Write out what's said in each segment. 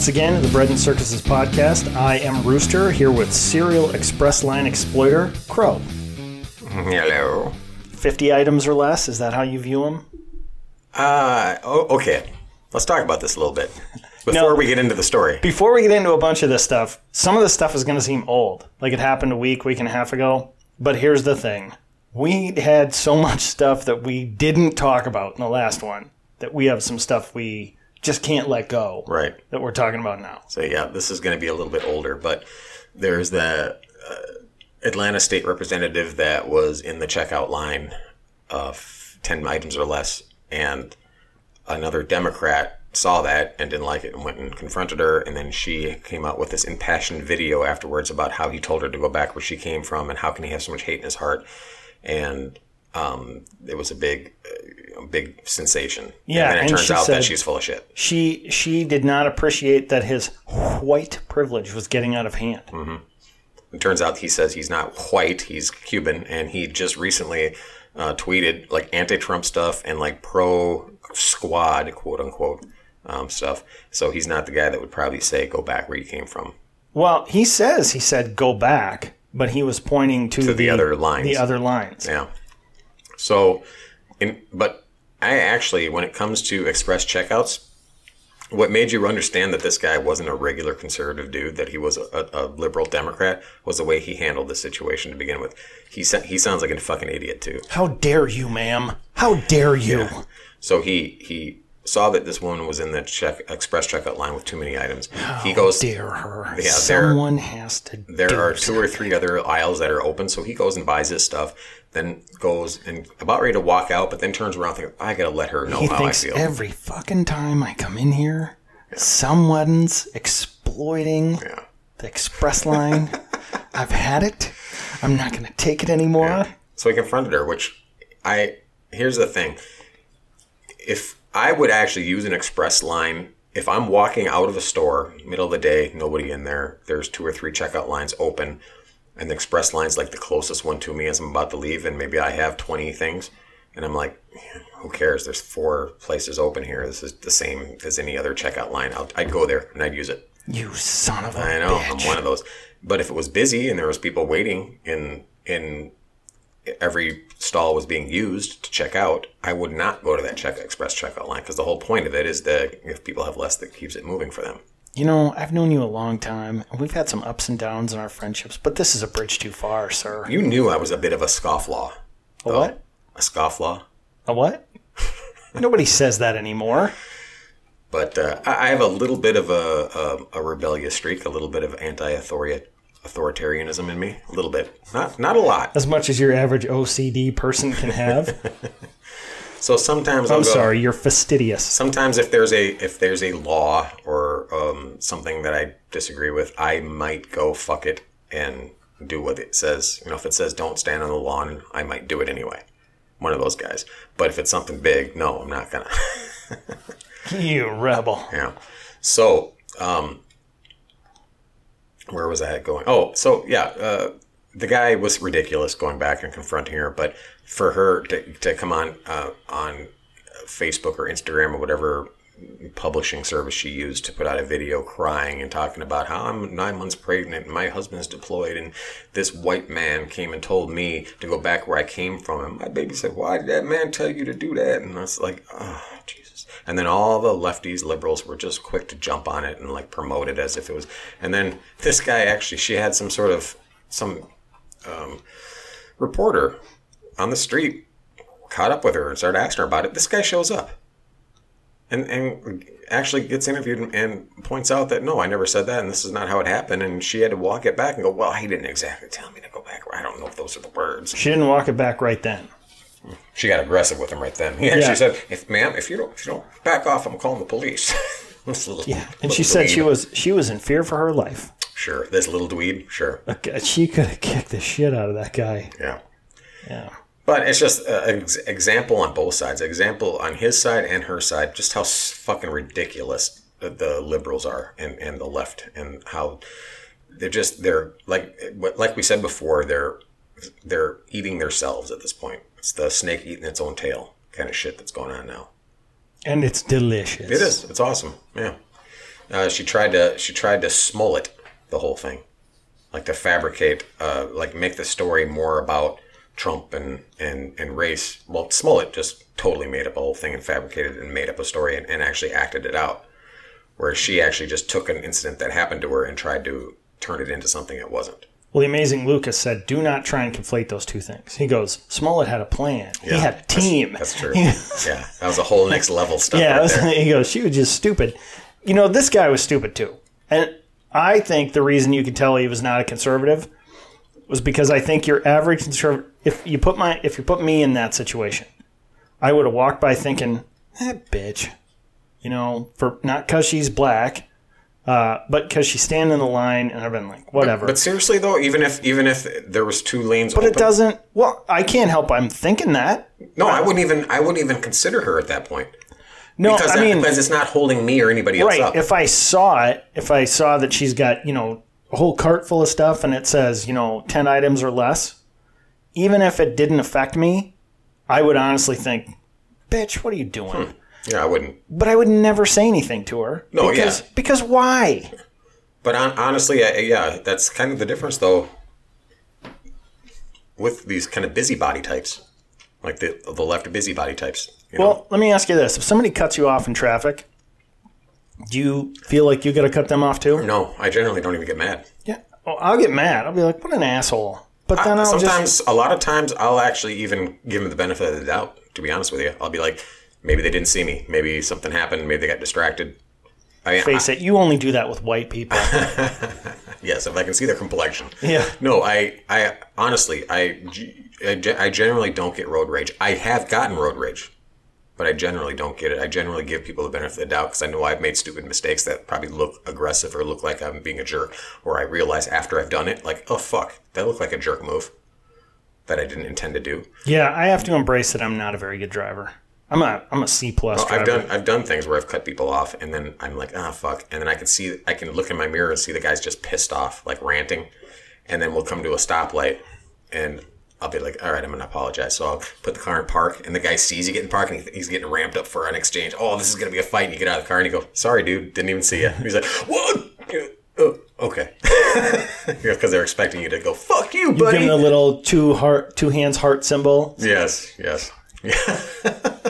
Once again to the Bread and Circuses podcast. I am Rooster here with Serial Express Line exploiter Crow. Hello. 50 items or less, is that how you view them? Uh, oh, okay. Let's talk about this a little bit before No. we get into the story. Before we get into a bunch of this stuff, some of this stuff is going to seem old. Like it happened a week, week and a half ago. But here's the thing we had so much stuff that we didn't talk about in the last one that we have some stuff we just can't let go Right. that we're talking about now. So yeah, this is going to be a little bit older, but there's the uh, Atlanta state representative that was in the checkout line of 10 items or less and another Democrat saw that and didn't like it and went and confronted her and then she came out with this impassioned video afterwards about how he told her to go back where she came from and how can he have so much hate in his heart and um, it was a big big sensation Yeah, and then it and turns out that she's full of shit She she did not appreciate that his white privilege was getting out of hand. It turns out he says he's not white, he's Cuban, and he just recently uh, tweeted like anti-Trump stuff and like pro-squad, quote unquote, um, stuff. So he's not the guy that would probably say go back where you came from. Well, he says he said go back, but he was pointing to, the other lines. The other lines. Yeah. So, in but I actually, when it comes to express checkouts, what made you understand that this guy wasn't a regular conservative dude, that he was a, a liberal Democrat, was the way he handled the situation to begin with. He he sounds like a fucking idiot too. How dare you, ma'am? How dare you? Yeah. So he he saw that this woman was in the check express checkout line with too many items. he oh, goes Dare her. Yeah, there- Someone has to. there are two or three other aisles that are open, so he goes and buys his stuff, then goes and about ready to walk out, but then turns around thinking, I gotta let her know He how thinks I feel. every fucking time I come in here, someone's exploiting yeah. the express line. I've had it. I'm not to take it anymore. So he confronted her, which I here's the thing. If I would actually use an express line, if I'm walking out of a store, middle of the day, nobody in there, there's two or three checkout lines open, and the express line's like the closest one to me as I'm about to leave, and maybe I have 20 things, and I'm like, who cares? There's four places open here. This is the same as any other checkout line. I'll, I'd go there and I'd use it. You son of a I know bitch. I'm one of those. But if it was busy and there was people waiting in in every stall was being used to check out, I would not go to that check express checkout line because the whole point of it is that if people have less, that keeps it moving for them. You know, I've known you a long time, and we've had some ups and downs in our friendships, but this is a bridge too far, sir. You knew I was a bit of a scofflaw. A what? A scofflaw. A what? Nobody says that anymore. But uh, I have a little bit of a, a, a rebellious streak, a little bit of anti-authoritarianism in me, a little bit, not not a lot. As much as your average OCD person can have. So sometimes I'll I'm go, sorry, you're fastidious. sometimes if there's a if there's a law or um, something that I disagree with, I might go fuck it and do what it says. You know, if it says don't stand on the lawn, I might do it anyway. One of those guys. But if it's something big, no, I'm not gonna. You rebel. yeah. So, um, where was I going? Oh, so yeah, uh, the guy was ridiculous going back and confronting her, but for her to, to come on uh, on Facebook or Instagram or whatever publishing service she used to put out a video crying and talking about how I'm nine months pregnant and my husband's deployed and this white man came and told me to go back where I came from and my baby said why did that man tell you to do that and I was like oh Jesus and then all the lefties liberals were just quick to jump on it and like promote it as if it was and then this guy actually she had some sort of some um, reporter on the street caught up with her and started asking her about it this guy shows up and and actually gets interviewed and, and points out that no, I never said that, and this is not how it happened. And she had to walk it back and go, well, he didn't exactly tell me to go back. I don't know if those are the words. She didn't walk it back right then. She got aggressive with him right then. He actually Yeah. said, "If ma'am, if you don't if you don't back off, I'm calling the police." This little- Yeah, and she said she was she was in fear for her life. sure. This little dweeb, sure. God, She could have kicked the shit out of that guy. Yeah. Yeah. But it's just an ex- example on both sides. Example on his side and her side, just how fucking ridiculous the, the liberals are and, and the left, and how they're just they're like like we said before, they're they're eating themselves at this point. It's the snake eating its own tail kind of shit that's going on now. And it's delicious. It is. It's awesome. Yeah. Uh, she tried to she tried to smoll the whole thing, like to fabricate, uh, like make the story more about Trump and and and race. Well, Smollett just totally made up a whole thing and fabricated and made up a story and, and actually acted it out. Whereas she actually just took an incident that happened to her and tried to turn it into something it wasn't. Well, the amazing Lucas said, "Do not try and conflate those two things." He goes, "Smollett had a plan. Yeah, he had a team." That's, that's true. yeah, that was a whole next level stuff. Yeah, right there. he goes, she was just stupid. You know, this guy was stupid too. And I think the reason you could tell he was not a conservative was because I think your average conservative if you put my if you put me in that situation, I would have walked by thinking, that bitch. You know, for not because she's black, uh, but because she's standing in the line and I've been like, whatever. But seriously though, even if even if there was two lanes, but it doesn't well, I can't help I'm thinking that. No, I wouldn't even. I wouldn't even consider her at that point. No, because, I that- mean because it's not holding me or anybody else up. If I saw it, if I saw that she's got, you know, a whole cart full of stuff and it says, you know, 10 items or less, even if it didn't affect me, I would honestly think, bitch, what are you doing? Yeah, I wouldn't. But I would never say anything to her. No, because, yeah. Because why? But on, honestly, I, yeah, that's kind of the difference, though, with these kind of busybody types, like the the left busybody types. You know? Well, let me ask you this. If somebody cuts you off in traffic, do you feel like you got to cut them off too? no, I generally don't even get mad. Yeah. Oh, I'll get mad. I'll be like, what an asshole. But then I- I'll sometimes, just. a lot of times, I'll actually even give them the benefit of the doubt. To be honest with you, I'll be like, maybe they didn't see me. Maybe something happened. Maybe they got distracted. I mean, Face it, you only do that with white people. Yes, if I can see their complexion. Yeah. No, I, I honestly, I, I, I generally don't get road rage. I have gotten road rage, but I generally don't get it. I generally give people the benefit of the doubt because I know I've made stupid mistakes that probably look aggressive or look like I'm being a jerk, or I realize after I've done it, like, oh fuck, that looked like a jerk move that I didn't intend to do. Yeah, I have to embrace that I'm not a very good driver. I'm a I'm a C plus driver. I've done I've done things where I've cut people off, and then I'm like, ah, fuck, and then I can see I can look in my mirror and see the guy's just pissed off, like ranting, and then we'll come to a stoplight, and I'll be like, all right, I'm gonna apologize. So I'll put the car in park, and the guy sees you getting parked, and he's getting ramped up for an exchange. Oh, this is gonna be a fight. And you get out of the car, and you go, sorry, dude, didn't even see you. He's like, what? Oh, okay, because they're expecting you to go, fuck you, Give buddy. him the little two heart two hands heart symbol. Yes, yes. Yeah.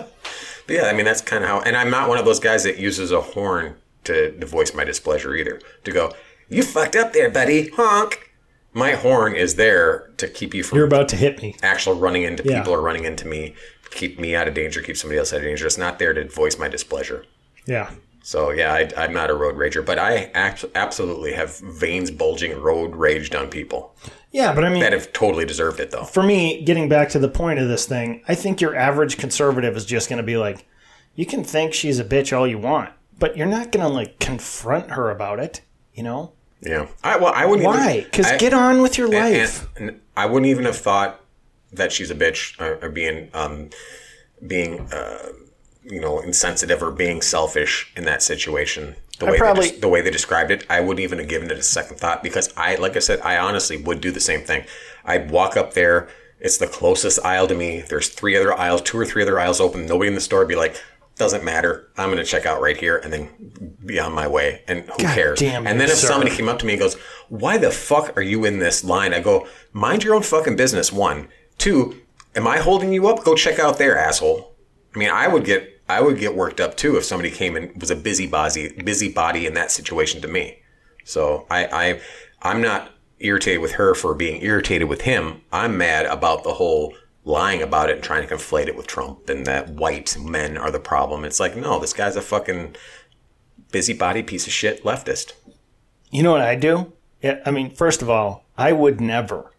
But yeah, I mean that's kind of how and I'm not one of those guys that uses a horn to, to voice my displeasure either. To go, you fucked up there, buddy. Honk. My horn is there to keep you from You're about to hit me. actual running into Yeah. people or running into me, keep me out of danger, keep somebody else out of danger. It's not there to voice my displeasure. Yeah. So yeah, I, I'm not a road rager, but I abs- absolutely have veins bulging road raged on people Yeah, but I mean that have totally deserved it though. for me, getting back to the point of this thing, I think your average conservative is just gonna be like, you can think she's a bitch all you want, but you're not gonna like confront her about it, you know? Yeah. I well, I wouldn't. Why? Because get on with your life. And, and I wouldn't even have thought that she's a bitch or, or being um, being uh, you know insensitive or being selfish in that situation. The way probably- they, des- the way they described it, I wouldn't even have given it a second thought because I, like I said, I honestly would do the same thing. I'd walk up there. It's the closest aisle to me. There's three other aisles, two or three other aisles open. Nobody in the store. Be like, doesn't matter. I'm going to check out right here and then be on my way. And who God cares? and then if sir. somebody came up to me and goes, "Why the fuck are you in this line?" I go, "Mind your own fucking business." One, two. Am I holding you up? Go check out there, asshole. I mean, I would get I would get worked up too if somebody came and was a busybody busybody in that situation to me. So I, I I'm not irritated with her for being irritated with him. I'm mad about the whole lying about it and trying to conflate it with Trump and that white men are the problem. It's like, no, this guy's a fucking busybody piece of shit leftist. You know what I do? Yeah, I mean, first of all, I would never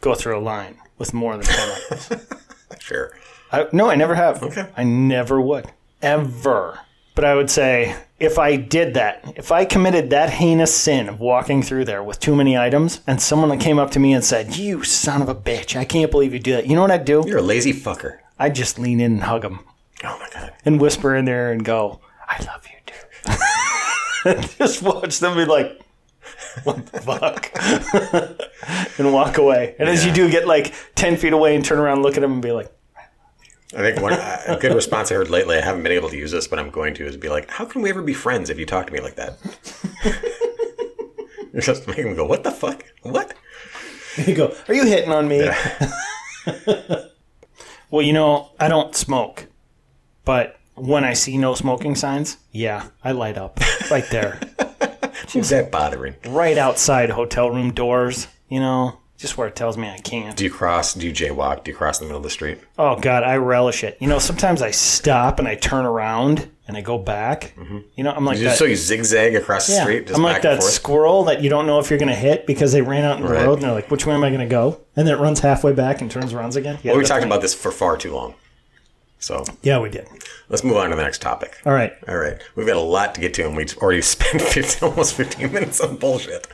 go through a line with more than 10 items. Sure. I, no, I never have. Okay. I never would. Ever. But I would say if I did that, if I committed that heinous sin of walking through there with too many items, and someone came up to me and said, "You son of a bitch, I can't believe you do that," you know what I'd do? You're a lazy fucker. I'd just lean in and hug them Oh my god. and whisper in there and go, "I love you, dude." And just watch them be like, "What the fuck," and walk away. And as you do, get like ten feet away and turn around, look at them, and be like, I think one a good response I heard lately. I haven't been able to use this, but I'm going to is be like, "How can we ever be friends if you talk to me like that?" You're just making them go, "What the fuck? What?" You go, are you hitting on me? well, you know, I don't smoke, but when I see no smoking signs, yeah, I light up right there, Who's that bothering? right outside hotel room doors, you know, just where it tells me I can't. Do you cross? Do you jaywalk? Do you cross in the middle of the street? Oh, God, I relish it. You know, sometimes I stop and I turn around and I go back. Mm-hmm. You know, I'm like you Just that. so you zigzag across the yeah, street, just I'm like that squirrel that you don't know if you're going to hit because they ran out in the Right. road and they're like, which way am I going to go? And then it runs halfway back and turns around again. Yeah, well, we talked about this for far too long, so Yeah, we did. let's move on to the next topic. All right. All right, we've got a lot to get to, and we've already spent 15, almost 15 minutes on bullshit.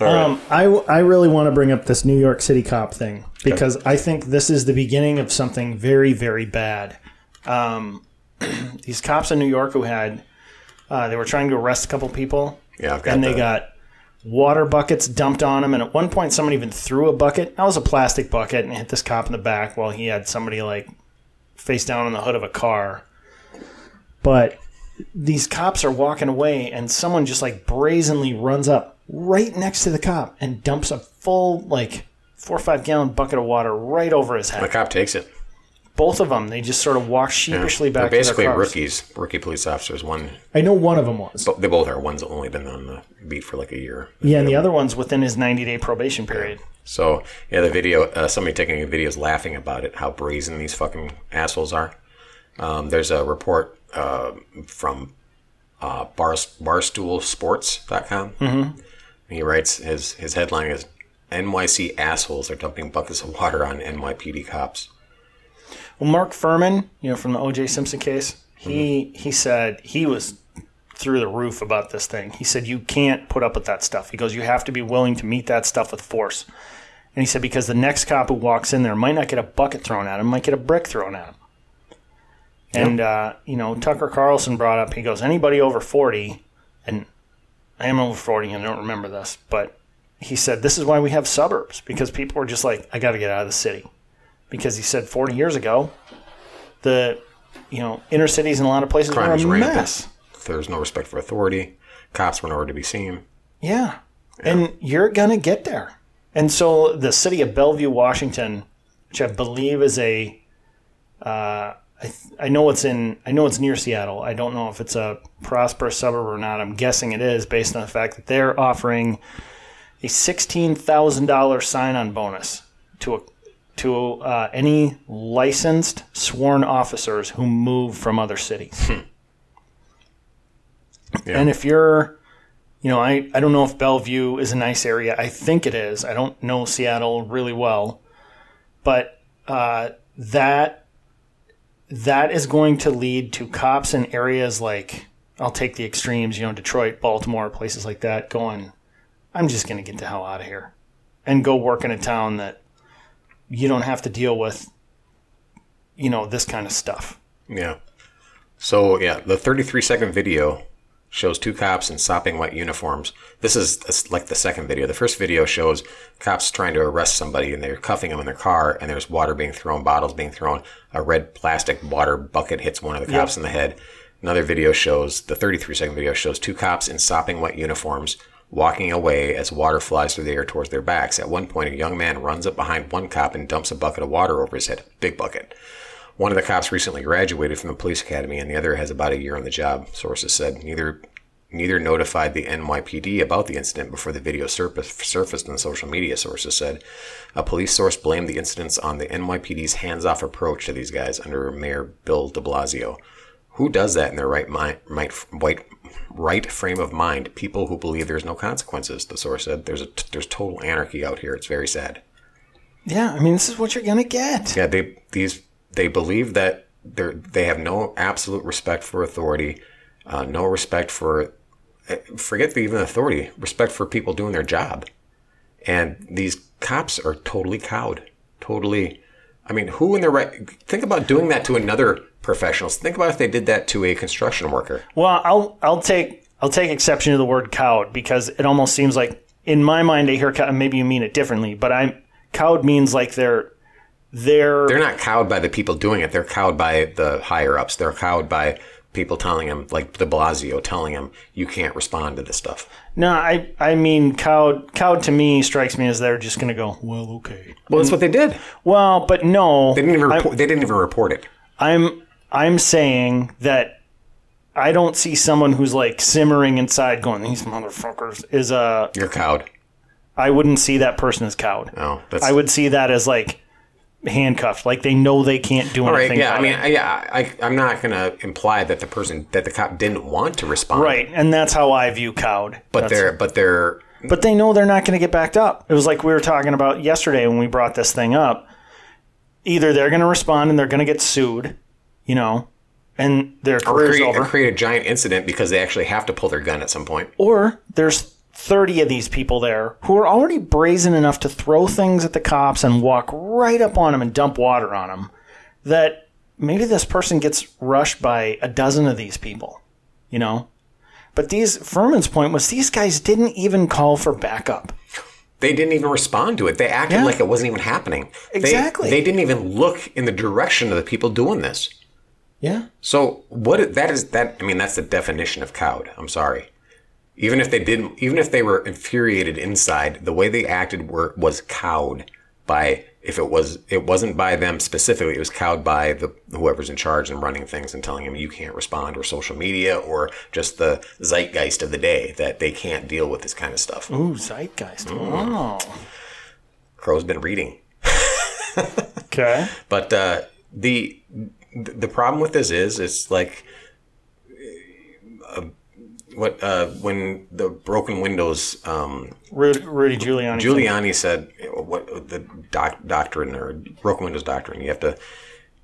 All right. Um, I, I really want to bring up this New York City cop thing because I think this is the beginning of something very, very bad. Um, these cops in New York who had, uh, they were trying to arrest a couple people yeah, I've got and they the- got water buckets dumped on them. And at one point, someone even threw a bucket. That was a plastic bucket and hit this cop in the back while he had somebody like face down on the hood of a car. But these cops are walking away and someone just like brazenly runs up right next to the cop and dumps a full like four or five gallon bucket of water right over his head. the cop takes it. Both of them, they just sort of walk sheepishly They're back basically to their cars. rookies, rookie police officers. One, I know one of them was. but they both are. One's only been on the beat for like a year. Yeah, and the other one's within his 90 day probation period. So yeah, the video, uh, somebody taking a video is laughing about it, how brazen these fucking assholes are. Um, there's a report uh, from uh, bar, barstoolsports.com. Mm-hmm. He writes his his headline is NYC assholes are dumping buckets of water on NYPD cops. Well, Mark Fuhrman, you know, from the O.J. Simpson case, he he said he was through the roof about this thing. He said you can't put up with that stuff. He goes, you have to be willing to meet that stuff with force. And he said because the next cop who walks in there might not get a bucket thrown at him, might get a brick thrown at him. And uh, you know, Tucker Carlson brought up. He goes, anybody over forty, and I am over forty, and I don't remember this, but he said this is why we have suburbs because people are just like, I got to get out of the city because he said 40 years ago, the you know inner cities in a lot of places Crime were a rampant. mess. There's no respect for authority. Cops were nowhere to be seen. Yeah. and you're gonna get there. And so the city of Bellevue, Washington, which I believe is a, uh, I, th- I know it's in, I know it's near Seattle. I don't know if it's a prosperous suburb or not. I'm guessing it is based on the fact that they're offering a sixteen thousand dollars sign-on bonus to a to uh, any licensed sworn officers who move from other cities. Yeah. And if you're, you know, I, I don't know if Bellevue is a nice area. I think it is. I don't know Seattle really well, but uh, that that is going to lead to cops in areas like I'll take the extremes, you know, Detroit, Baltimore, places like that, going, I'm just going to get the hell out of here and go work in a town that you don't have to deal with, you know, this kind of stuff. Yeah. So yeah, the 33 second video shows two cops in sopping wet uniforms. This is like the second video. The first video shows cops trying to arrest somebody and they're cuffing them in their car and there's water being thrown, bottles being thrown. A red plastic water bucket hits one of the cops in the head. Another video shows the 33 second video shows two cops in sopping wet uniforms walking away as water flies through the air towards their backs. At one point, a young man runs up behind one cop and dumps a bucket of water over his head, big bucket. One of the cops recently graduated from the police academy, and the other has about a year on the job. Sources said neither neither notified the NYPD about the incident before the video surfaced, surfaced on social media. Sources said a police source blamed the incidents on the NYPD's hands-off approach to these guys under Mayor Bill De Blasio. Who does that in their right mind, right, right frame of mind? People who believe there's no consequences. The source said there's a there's total anarchy out here. It's very sad. Yeah, I mean, this is what you're going to get. Yeah, they these they believe that they they have no absolute respect for authority. uh, no respect for, uh, forget the, even authority, respect for people doing their job. And these cops are totally cowed, totally. I mean, who in their right? Think about doing that to another professional. Think about if they did that to a construction worker. Well, I'll I'll take I'll take exception to the word cowed because it almost seems like in my mind I hear cow, maybe you mean it differently, but I'm cowed means like they're they're They're not cowed by the people doing it. They're cowed by the higher ups. They're cowed by people telling them, like De Blasio, telling him you can't respond to this stuff. no, I I mean cowed cowed to me strikes me as they're just gonna go well okay Well, that's what they did. well but no They didn't even report, they didn't even report it. I'm I'm saying that I don't see someone who's like simmering inside going these motherfuckers is a You're cowed. I wouldn't see that person as cowed. No, that's I would see that as like handcuffed, like they know they can't do All right, anything. yeah. I mean, it. Yeah, I, I'm not going to imply that the person that the cop didn't want to respond, right, and that's how I view cowed. But That's- they're, but they're, but they know they're not going to get backed up. It was like we were talking about yesterday when we brought this thing up. Either they're going to respond and they're going to get sued, you know, and their career's create, over, or create a giant incident because they actually have to pull their gun at some point. or there's 30 of these people there who are already brazen enough to throw things at the cops and walk right up on them and dump water on them that maybe this person gets rushed by a dozen of these people, you know? But these Fuhrman's point was these guys didn't even call for backup. They didn't even respond to it. They acted Yeah. like it wasn't even happening. They- Exactly. They, didn't even look in the direction of the people doing this. Yeah. So what that is that I mean that's the definition of cowed. I'm sorry. Even if they didn't even if they were infuriated inside, the way they acted were was cowed by if it was it wasn't by them specifically, it was cowed by the whoever's in charge and running things and telling them you can't respond or social media or just the zeitgeist of the day that they can't deal with this kind of stuff. Ooh, zeitgeist. Mm. Wow. Crow's been reading. Okay. But uh, the the problem with this is it's like uh, what uh, when the broken windows. Um, Rudy, Rudy Giuliani. Giuliani said what the doc, doctrine or broken windows doctrine. You have to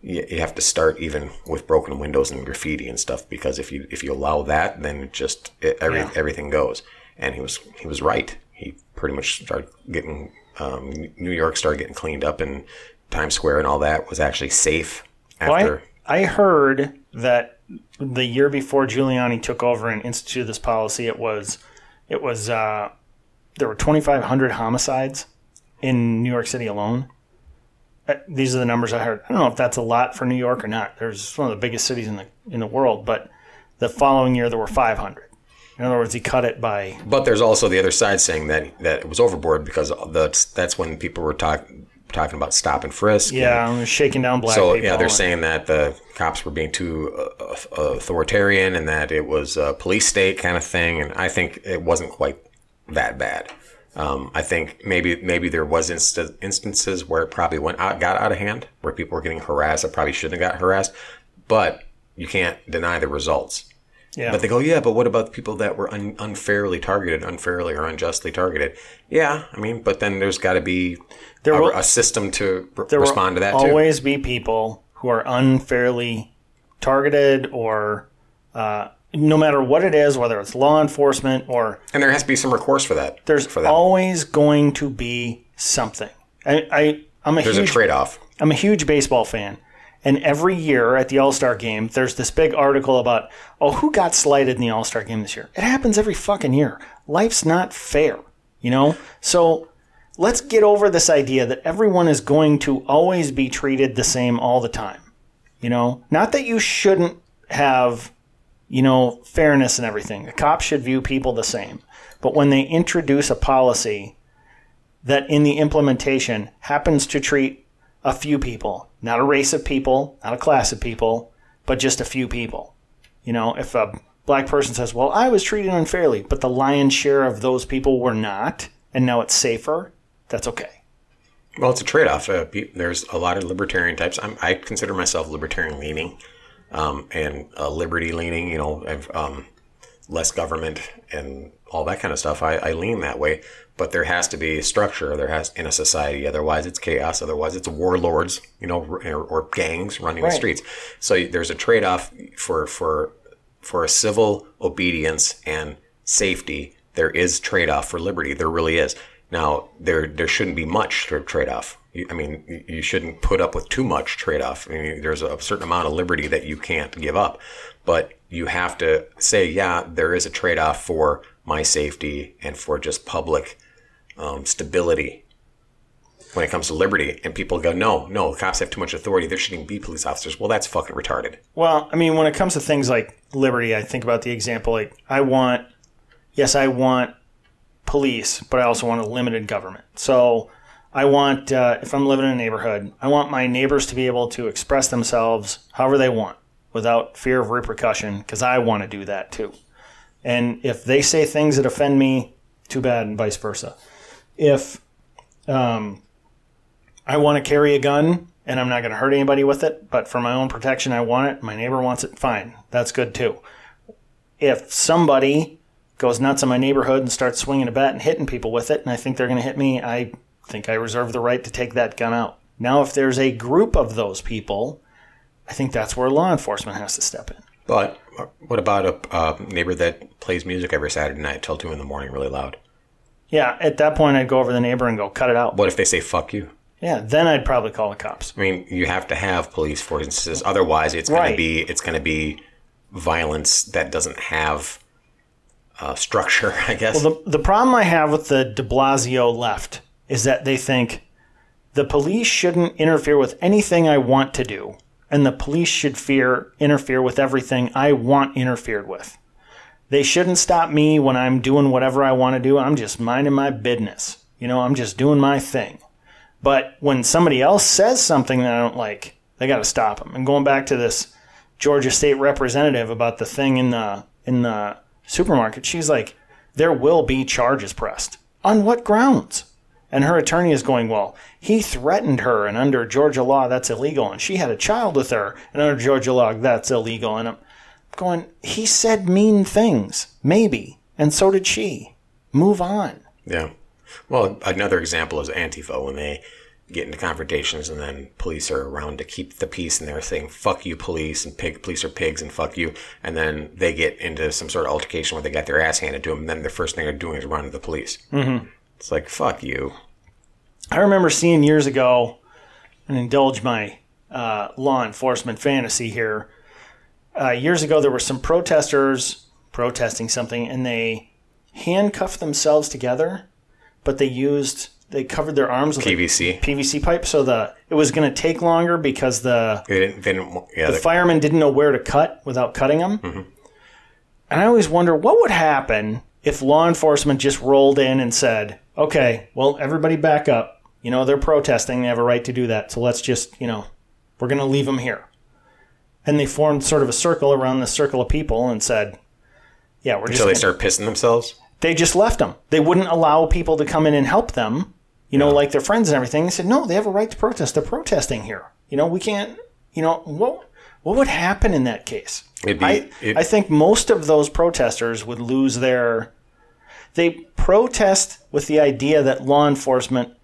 you, you have to start even with broken windows and graffiti and stuff because if you if you allow that, then it just it, every, Yeah. everything goes. And he was he was right. He pretty much started getting um, New York started getting cleaned up and Times Square and all that was actually safe Well. I, I heard that the year before Giuliani took over and instituted this policy, it was it was uh, there were 2,500 homicides in New York City alone. Uh, These are the numbers I heard. I don't know if that's a lot for New York or not. There's one of the biggest cities in the in the world, but the following year there were 500. In other words, he cut it by But there's also the other side saying that that it was overboard because that's that's when people were talking talking about stop and frisk. Yeah, and- shaking down black people. So yeah, they're saying that the cops were being too uh, uh, authoritarian and that it was a police state kind of thing. And I think it wasn't quite that bad. Um, I think maybe maybe there was inst- instances where it probably went out, got out of hand, where people were getting harassed that probably shouldn't have got harassed. But you can't deny the results. Yeah. But they go, yeah, but what about the people that were un- unfairly targeted, unfairly or unjustly targeted? Yeah, I mean, but then there's got to be There a, will- a system to r- respond to that too. always be people who are unfairly targeted or uh, no matter what it is whether it's law enforcement or And there has to be some recourse for that. there's for them. always going to be something I, I i'm a there's a trade off. i'm a huge baseball fan and every year at the all-star game there's this big article about oh who got slighted in the all-star game this year it happens every fucking year life's not fair you know so let's get over this idea that everyone is going to always be treated the same all the time. You know, not that you shouldn't have, you know, fairness and everything. The cops should view people the same. But when they introduce a policy that in the implementation happens to treat a few people, not a race of people, not a class of people, but just a few people. You know, if a black person says, well, I was treated unfairly, but the lion's share of those people were not, and now it's safer, that's okay. Well, it's a trade off. Uh, there's a lot of libertarian types. I'm, I consider myself libertarian leaning um, and uh, liberty leaning, you know, I've, um, less government and all that kind of stuff. I, I lean that way. But there has to be structure. There has in a society. Otherwise, it's chaos. Otherwise, it's warlords, you know, or, or gangs running Right. the streets. So there's a trade off for for for a civil obedience and safety, there is trade off for liberty. There really is. Now, there there shouldn't be much trade off. I mean, you shouldn't put up with too much trade off. I mean, there's a certain amount of liberty that you can't give up, but you have to say, yeah, there is a trade off for my safety and for just public um, stability when it comes to liberty. And people go, no, no, cops have too much authority. There shouldn't be police officers. Well, that's fucking retarded. Well, I mean, when it comes to things like liberty, I think about the example like, I want, yes, I want police, but I also want a limited government. So I want, uh, if I'm living in a neighborhood, I want my neighbors to be able to express themselves however they want without fear of repercussion because I want to do that too. And if they say things that offend me, too bad, and vice versa. If um, I want to carry a gun and I'm not going to hurt anybody with it, but for my own protection, I want it, my neighbor wants it, fine. That's good too. If somebody goes nuts in my neighborhood and starts swinging a bat and hitting people with it, and I think they're going to hit me, I think I reserve the right to take that gun out. Now, if there's a group of those people, I think that's where law enforcement has to step in. But what about a uh, neighbor that plays music every Saturday night till two in the morning, really loud? Yeah, at that point, I'd go over the neighbor and go, cut it out. What if they say "fuck you"? Yeah, then I'd probably call the cops. I mean, you have to have police forces, otherwise, it's going Right. to be it's going to be violence that doesn't have uh, structure. I guess. Well, the, the problem I have with the de Blasio left is that they think the police shouldn't interfere with anything I want to do, and the police should fear interfere with everything I want interfered with. They shouldn't stop me when I'm doing whatever I want to do. I'm just minding my business. You know, I'm just doing my thing. But when somebody else says something that I don't like, they got to stop them. And going back to this Georgia state representative about the thing in the in the supermarket, she's like, there will be charges pressed. On what grounds? And her attorney is going, well, he threatened her, and under Georgia law, that's illegal. And she had a child with her, and under Georgia law, that's illegal. And I'm going, he said mean things, maybe, and so did she. Move on. Yeah. Well, another example is Antifa when they get into confrontations and then police are around to keep the peace and they're saying "fuck you, police" and "pig police are pigs" and "fuck you," and then they get into some sort of altercation where they got their ass handed to them. And then the first thing they're doing is running to the police. Mm-hmm. It's like "fuck you." I remember seeing years ago, and indulge my uh, law enforcement fantasy here. Uh, years ago, there were some protesters protesting something, and they handcuffed themselves together, but they used they covered their arms with PVC. PVC pipe, so the it was going to take longer because the They didn't. They didn't yeah. the the- firemen didn't know where to cut without cutting them. And I always wonder what would happen if law enforcement just rolled in and said, okay, well, everybody back up. You know, they're protesting. They have a right to do that. So let's just, you know, we're going to leave them here. And they formed sort of a circle around this circle of people and said, yeah, we're just until they start pissing themselves. they just left them. They wouldn't allow people to come in and help them, you know, like their friends and everything. They said, no, they have a right to protest. They're protesting here. You know, we can't, you know, what, what would happen in that case? It'd be- I, it- I think most of those protesters would lose their. They protest with the idea that law enforcement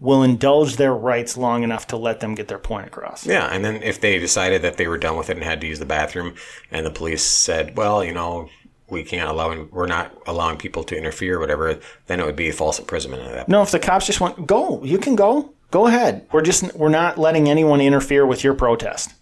will indulge their rights long enough to let them get their point across. Yeah, and then if they decided that they were done with it and had to use the bathroom, and the police said, "Well, you know, we can't allow, we're not allowing people to interfere, or whatever," then it would be false imprisonment at that. point. No, if the cops just want go, you can go. Go ahead. We're just we're not letting anyone interfere with your protest.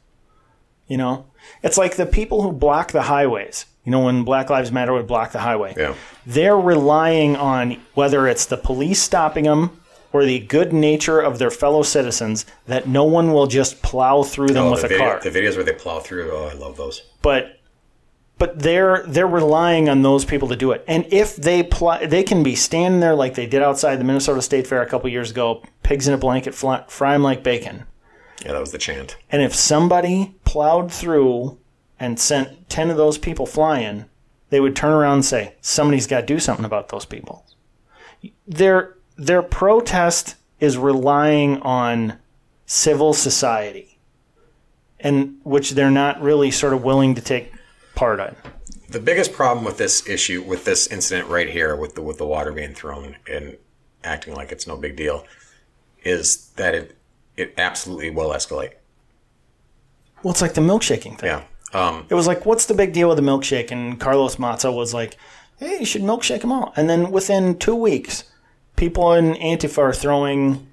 You know, it's like the people who block the highways. You know, when Black Lives Matter would block the highway, Yeah. they're relying on whether it's the police stopping them or the good nature of their fellow citizens that no one will just plow through them Oh, with the, a video, car. the videos where they plow through. Oh, I love those. but but they're they're relying on those people to do it. And if they pl- they can be standing there like they did outside the Minnesota State Fair a couple years ago, pigs in a blanket, fly, them like bacon. Yeah, that was the chant. And if somebody plowed through and sent 10 of those people flying, they would turn around and say, somebody's got to do something about those people. Their, their protest is relying on civil society, and which they're not really sort of willing to take part in. The biggest problem with this issue, with this incident right here, with the with the water being thrown and acting like it's no big deal, is that it it absolutely will escalate. Well, it's like the milkshaking thing. Yeah. Um, It was like, what's the big deal with the milkshake? And Carlos Maza was like, hey, you should milkshake them all. And then within two weeks, people in Antifa are throwing.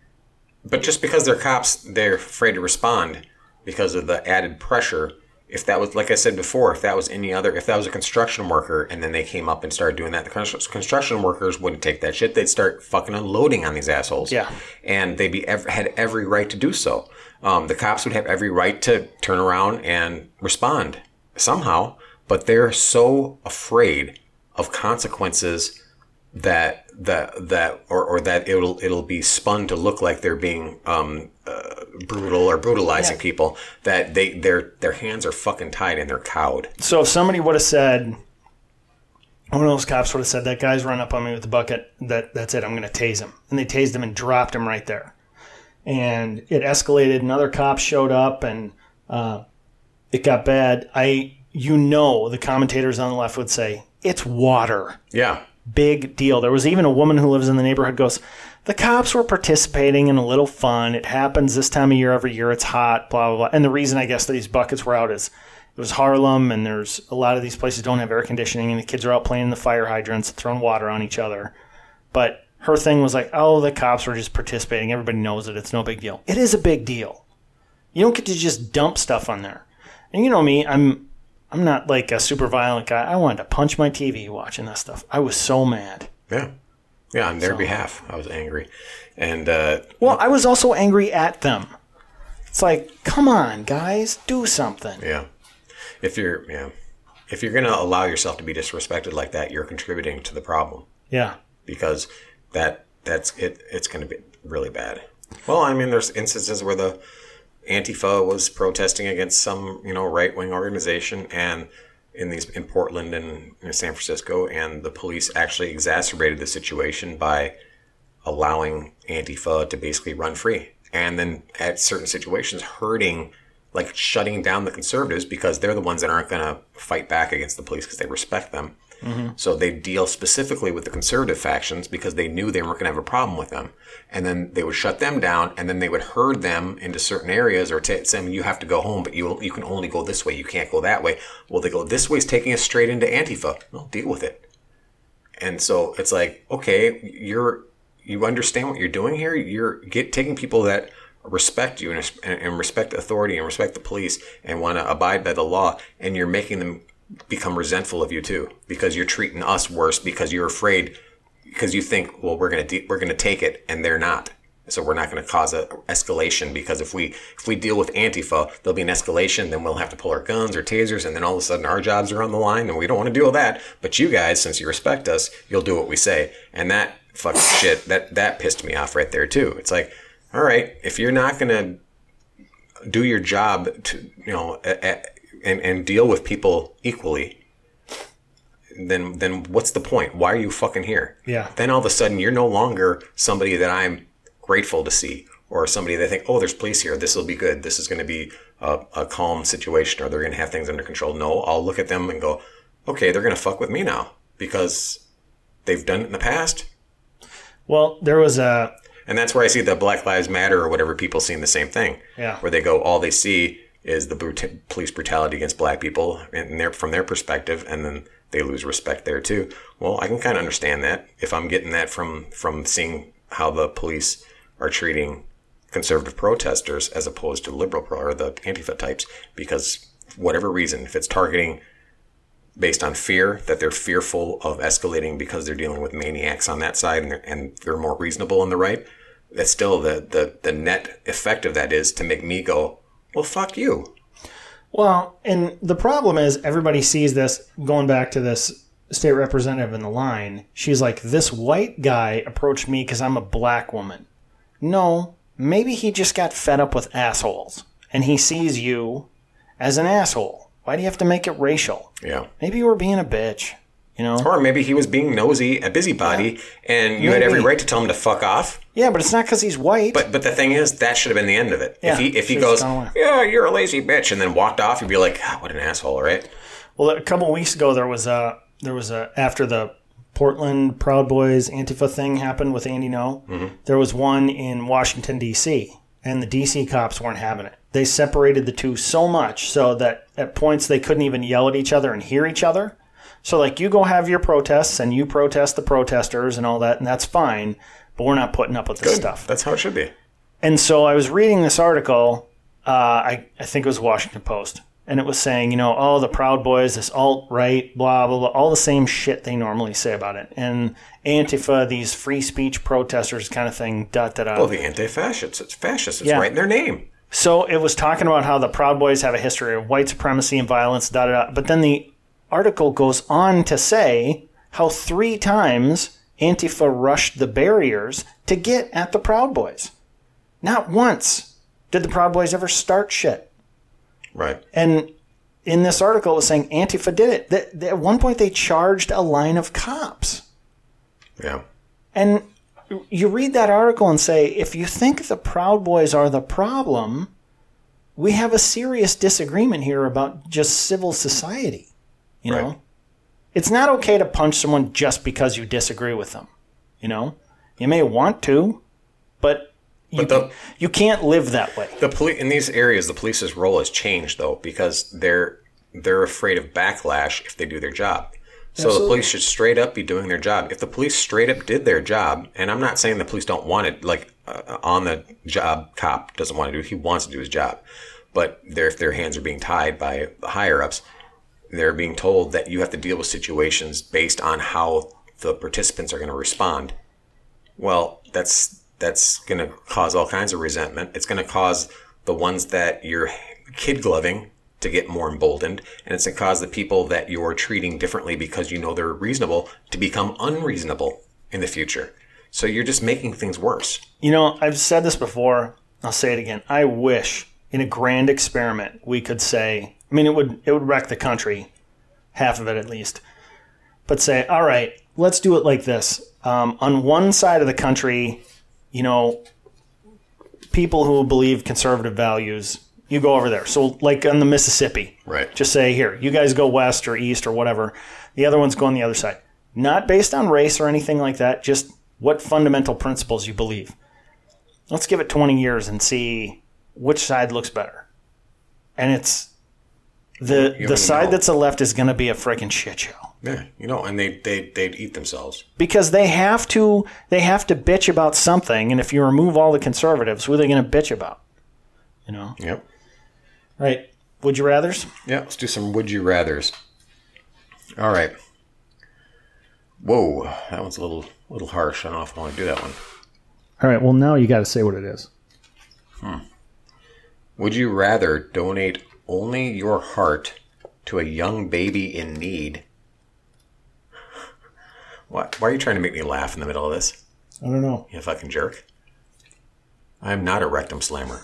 But just because they're cops, they're afraid to respond because of the added pressure. If that was, like I said before, if that was any other, if that was a construction worker and then they came up and started doing that, the construction workers wouldn't take that shit. They'd start fucking unloading on these assholes. Yeah. And they'd be had every right to do so. Um, the cops would have every right to turn around and respond somehow, but they're so afraid of consequences that that that or, or that it'll it'll be spun to look like they're being um, uh, brutal or brutalizing Yeah. people that they their their hands are fucking tied and they're cowed. So if somebody would have said, one of those cops would have said, that guy's run up on me with the bucket, that that's it, I'm going to tase him. And they tased him and dropped him right there. And it escalated. Another cop showed up and uh, it got bad. I, you know, the commentators on the left would say, it's water. Yeah, big deal. There was even a woman who lives in the neighborhood goes, the cops were participating in a little fun. It happens this time of year every year. It's hot, blah blah blah. And the reason I guess that these buckets were out is it was Harlem, and there's a lot of these places don't have air conditioning, and the kids are out playing in the fire hydrants, throwing water on each other. But her thing was like, oh, the cops were just participating. Everybody knows it. It's no big deal. It is a big deal. You don't get to just dump stuff on there. And you know me, I'm I'm not like a super violent guy. I wanted to punch my TV watching that stuff. I was so mad. yeah, yeah. On their behalf, I was angry, and uh, Well, I was also angry at them. It's like, come on, guys, do something. yeah, if you're yeah, if you're gonna allow yourself to be disrespected like that, you're contributing to the problem. Yeah. because that that's it it's going to be really bad. Well, I mean, there's instances where the Antifa was protesting against some you know right wing organization, and in these in Portland and in San Francisco, and the police actually exacerbated the situation by allowing Antifa to basically run free, and then at certain situations hurting. Like shutting down the conservatives because they're the ones that aren't going to fight back against the police because they respect them. Mm-hmm. So they deal specifically with the conservative factions because they knew they weren't going to have a problem with them. And then they would shut them down and then they would herd them into certain areas or t- say, you have to go home, but you, you can only go this way. You can't go that way. Well, they go, this way is taking us straight into Antifa. Well, deal with it. And so it's like, okay, you're, you understand what you're doing here. You're get taking people that respect you and, and respect authority and respect the police and want to abide by the law, and you're making them become resentful of you too because you're treating us worse because you're afraid because you think, well, we're gonna de- we're gonna take it, and they're not. So we're not going to cause a escalation because if we if we deal with Antifa, there'll be an escalation. Then we'll have to pull our guns or tasers, and then all of a sudden our jobs are on the line, and we don't want to deal with that. But you guys, since you respect us, you'll do what we say, and that fucking shit that that pissed me off right there too. It's like, all right, if you're not going to do your job to you know a, a, and and deal with people equally, then then what's the point? Why are you fucking here? Yeah. Then all of a sudden you're no longer somebody that I'm grateful to see or somebody that think, oh, there's police here. This will be good. This is going to be a, a calm situation or they're going to have things under control. No, I'll look at them and go, okay, they're going to fuck with me now because they've done it in the past. Well, there was a And that's where I see the Black Lives Matter or whatever people seeing the same thing. Yeah. Where they go, all they see is the brut- police brutality against black people and their, from their perspective, and then they lose respect there too. Well, I can kind of understand that if I'm getting that from from seeing how the police are treating conservative protesters as opposed to liberal pro or the Antifa types, because whatever reason, if it's targeting based on fear that they're fearful of escalating because they're dealing with maniacs on that side and they're, and they're more reasonable on the right that's still the, the the net effect of that is to make me go well fuck you Well, and the problem is everybody sees this going back to this state representative in the line. She's like, this white guy approached me because I'm a black woman. No, maybe he just got fed up with assholes and he sees you as an asshole. Why do you have to make it racial? yeah Maybe you were being a bitch, you know? or maybe he was being nosy a busybody and you had every right to tell him to fuck off Yeah, but it's not because he's white. but but the thing is that should have been the end of it Yeah, if he if he goes yeah you're a lazy bitch and then walked off you'd be like ah, what an asshole right Well, a couple of weeks ago, there was a there was a after the Portland Proud Boys Antifa thing happened with Andy Ngo. There was one in Washington D.C. and the DC cops weren't having it. They separated the two so much so that at points they couldn't even yell at each other and hear each other. So, like, you go have your protests and you protest the protesters and all that, and that's fine, but we're not putting up with this Good. stuff. That's how it should be. And so I was reading this article, uh, I, I think it was Washington Post, and it was saying, you know, oh, the Proud Boys, this alt right, blah, blah, blah, all the same shit they normally say about it. And Antifa, these free speech protesters kind of thing, da. Well, the anti-fascists, it's fascists. It's Yeah. right in their name. So it was talking about how the Proud Boys have a history of white supremacy and violence, da da da. But then the article goes on to say how three times Antifa rushed the barriers to get at the Proud Boys. Not once did the Proud Boys ever start shit. Right. And in this article, it was saying Antifa did it. At one point, they charged a line of cops. Yeah. And you read that article and say, if you think the Proud Boys are the problem, we have a serious disagreement here about just civil society. You know, Right. it's not okay to punch someone just because you disagree with them. You know, you may want to, but you, But the- you can't live that way. The police in these areas, the police's role has changed though because they're they're afraid of backlash if they do their job. So the police should straight up be doing their job. If the police straight up did their job, and I'm not saying the police don't want it, like uh, on the job cop doesn't want to do he wants to do his job. But if their hands are being tied by the higher ups, they're being told that you have to deal with situations based on how the participants are going to respond. Well, that's that's going to cause all kinds of resentment. It's going to cause the ones that you're kid gloving to get more emboldened, and it's going to cause the people that you're treating differently because you know they're reasonable to become unreasonable in the future. So you're just making things worse. You know, I've said this before. I'll say it again. I wish in a grand experiment we could say, I mean, it would it would wreck the country, half of it at least. But say, all right, let's do it like this. Um, on one side of the country, you know, people who believe conservative values, you go over there. So, like on the Mississippi, Right. just say, here, you guys go west or east or whatever. The other ones go on the other side. Not based on race or anything like that, just what fundamental principles you believe. Let's give it 20 years and see which side looks better. And it's the the side know. that's a left is going to be a freaking shit show Yeah, you know, and they they they'd eat themselves. because they have to they have to bitch about something and if you remove all the conservatives who are they going to bitch about you know Yep. right would you rather's Yeah, let's do some would you rather's. All right. Whoa, that one's a little little harsh. I don't know if I want to do that one. all right well now you got to say what it is Hmm. Would you rather donate only your heart to a young baby in need? Why, why are you trying to make me laugh in the middle of this? i don't know You fucking jerk. I'm not a rectum slammer.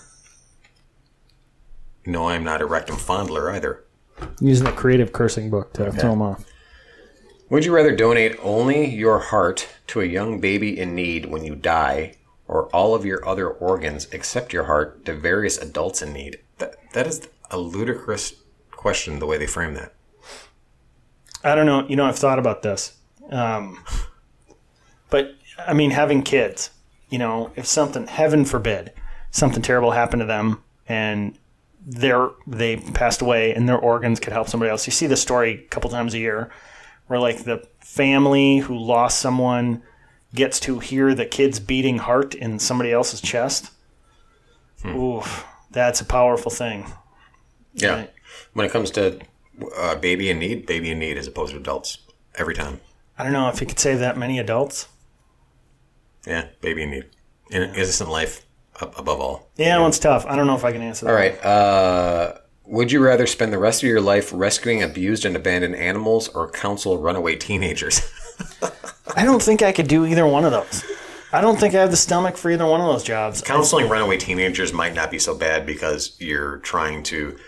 No, I'm not a rectum fondler either. I'm using a creative cursing book to throw them off Would you rather donate only your heart to a young baby in need when you die, or all of your other organs except your heart to various adults in need? That, that is a ludicrous question, the way they frame that. i don't know. You know i've thought about this. Um, but i mean having kids you know if something heaven forbid something terrible happened to them and they're they passed away and their organs could help somebody else. You see the story a couple times a year where like the family who lost someone gets to hear the kid's beating heart in somebody else's chest. Oof that's a powerful thing Yeah. Right. When it comes to uh, baby in need, baby in need as opposed to adults. Every time. i don't know if you could save that many adults Yeah, baby in need. In innocent life above all. yeah that one's tough i don't know if i can answer that All right. Uh, would you rather spend the rest of your life rescuing abused and abandoned animals or counsel runaway teenagers? I don't think I could do either one of those. I don't think I have the stomach for either one of those jobs. Counseling runaway teenagers might not be so bad because you're trying to.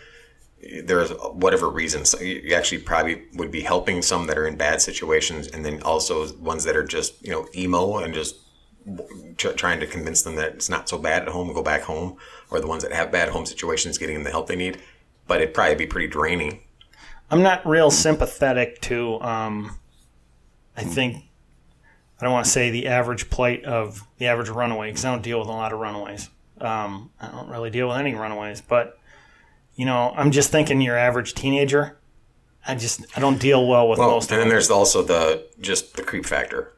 There's whatever reasons you you actually probably would be helping some that are in bad situations, and then also ones that are just you know emo and just tr- trying to convince them that it's not so bad at home go back home, or the ones that have bad home situations getting them the help they need. But it'd probably be pretty draining. I'm not real sympathetic to. Um, I think I don't want to say the average plight of the average runaway because I don't deal with a lot of runaways. Um, I don't really deal with any runaways, but you know, I'm just thinking your average teenager. I just I don't deal well with Well, most and of then there's also the just the creep factor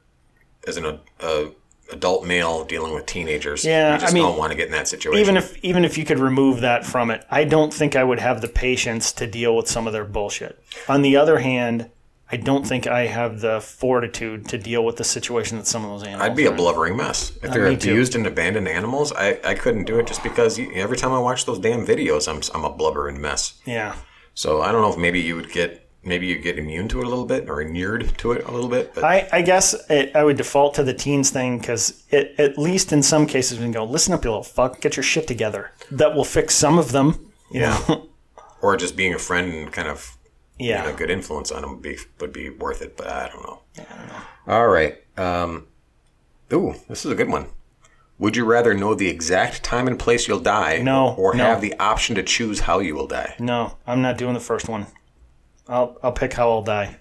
as an uh, adult male dealing with teenagers. Yeah, you just I mean, don't want to get in that situation. Even if even if you could remove that from it, I don't think I would have the patience to deal with some of their bullshit. On the other hand, I don't think I have the fortitude to deal with the situation that some of those animals. I'd be a blubbering mess if uh, they're me too. abused and abandoned animals. I, I couldn't do it just because you, every time I watch those damn videos, I'm I'm a blubbering mess. Yeah, So I don't know if maybe you would get maybe you get immune to it a little bit or inured to it a little bit. But I, I guess it, I would default to the teens thing because at least in some cases we can go listen up, you little fuck, get your shit together. That will fix some of them. You know? or just being a friend and kind of yeah. a good influence on them would be would be worth it. But I don't know. I don't know. All right. Um, ooh, this is a good one. Would you rather know the exact time and place you'll die, No, or no. have the option to choose how you will die? No, I'm not doing the first one. I'll I'll pick how I'll die.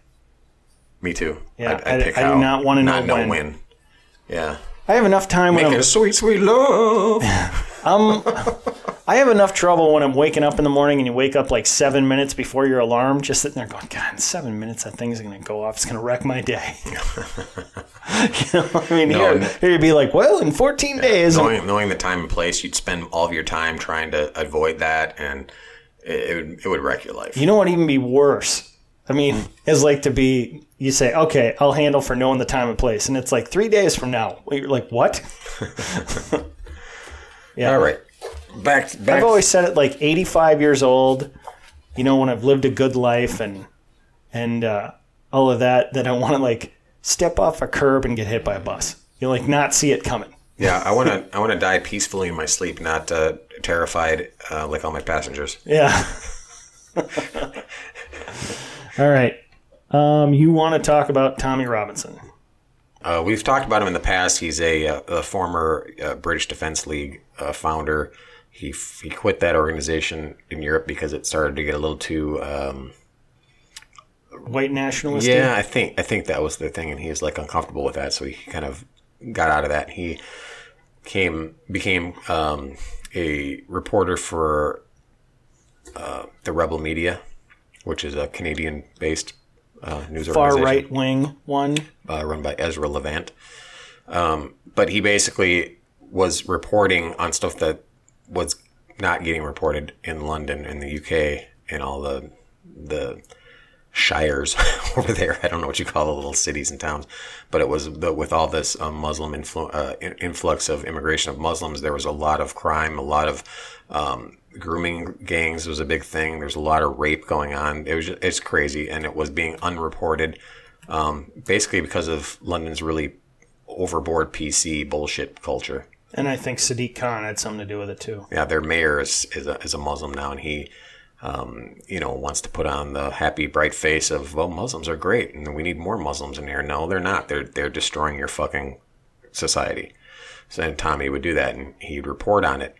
Me too. Yeah, I'd, I'd I- pick I do not wanna know not know when. when. Yeah, I have enough time when making I'm a sweet, sweet love. I have enough trouble when I'm waking up in the morning and you wake up like seven minutes before your alarm, just sitting there going, God, in seven minutes that thing's going to go off. It's going to wreck my day. you know, I mean, No, here, here you'd be like, well, in 14 days. knowing, knowing the time and place, you'd spend all of your time trying to avoid that, and it, it, would, it would wreck your life. You know what even be worse? I mean, hmm. it's like to be, you say, okay, I'll handle for knowing the time and place. And it's like three days from now. You're like, what? yeah. all right, back. back I've always said it like 85 years old, you know, when I've lived a good life and and uh, all of that, that I want to like step off a curb and get hit by a bus. You know, like not see it coming. Yeah, I want to. I want to die peacefully in my sleep, not uh, terrified uh, like all my passengers. Yeah. all right. Um, you want to talk about Tommy Robinson? Uh, we've talked about him in the past. He's a, uh, a former uh, British Defense League uh, founder. He he quit that organization in Europe because it started to get a little too. Um, White nationalist? yeah, I think I think that was the thing, and he was like uncomfortable with that, so he kind of got out of that. He came became um, a reporter for uh, the Rebel Media, which is a Canadian-based uh, news Far right wing one. uh, run by Ezra Levant. Um, but he basically was reporting on stuff that was not getting reported in London and the UK and all the the shires over there. I don't know what you call the little cities and towns, but it was the, with all this um, Muslim influ- uh, in- influx of immigration of Muslims. There was a lot of crime, a lot of um, grooming gangs was a big thing. There's a lot of rape going on. It was just, it's crazy, and it was being unreported, um, basically because of London's really overboard PC bullshit culture. And I think Sadiq Khan had something to do with it too. Yeah, their mayor is is a, is a Muslim now, and he, um, you know, wants to put on the happy, bright face of well, Muslims are great, and we need more Muslims in here. No, they're not. They're they're destroying your fucking society. So Tommy would do that, and he'd report on it.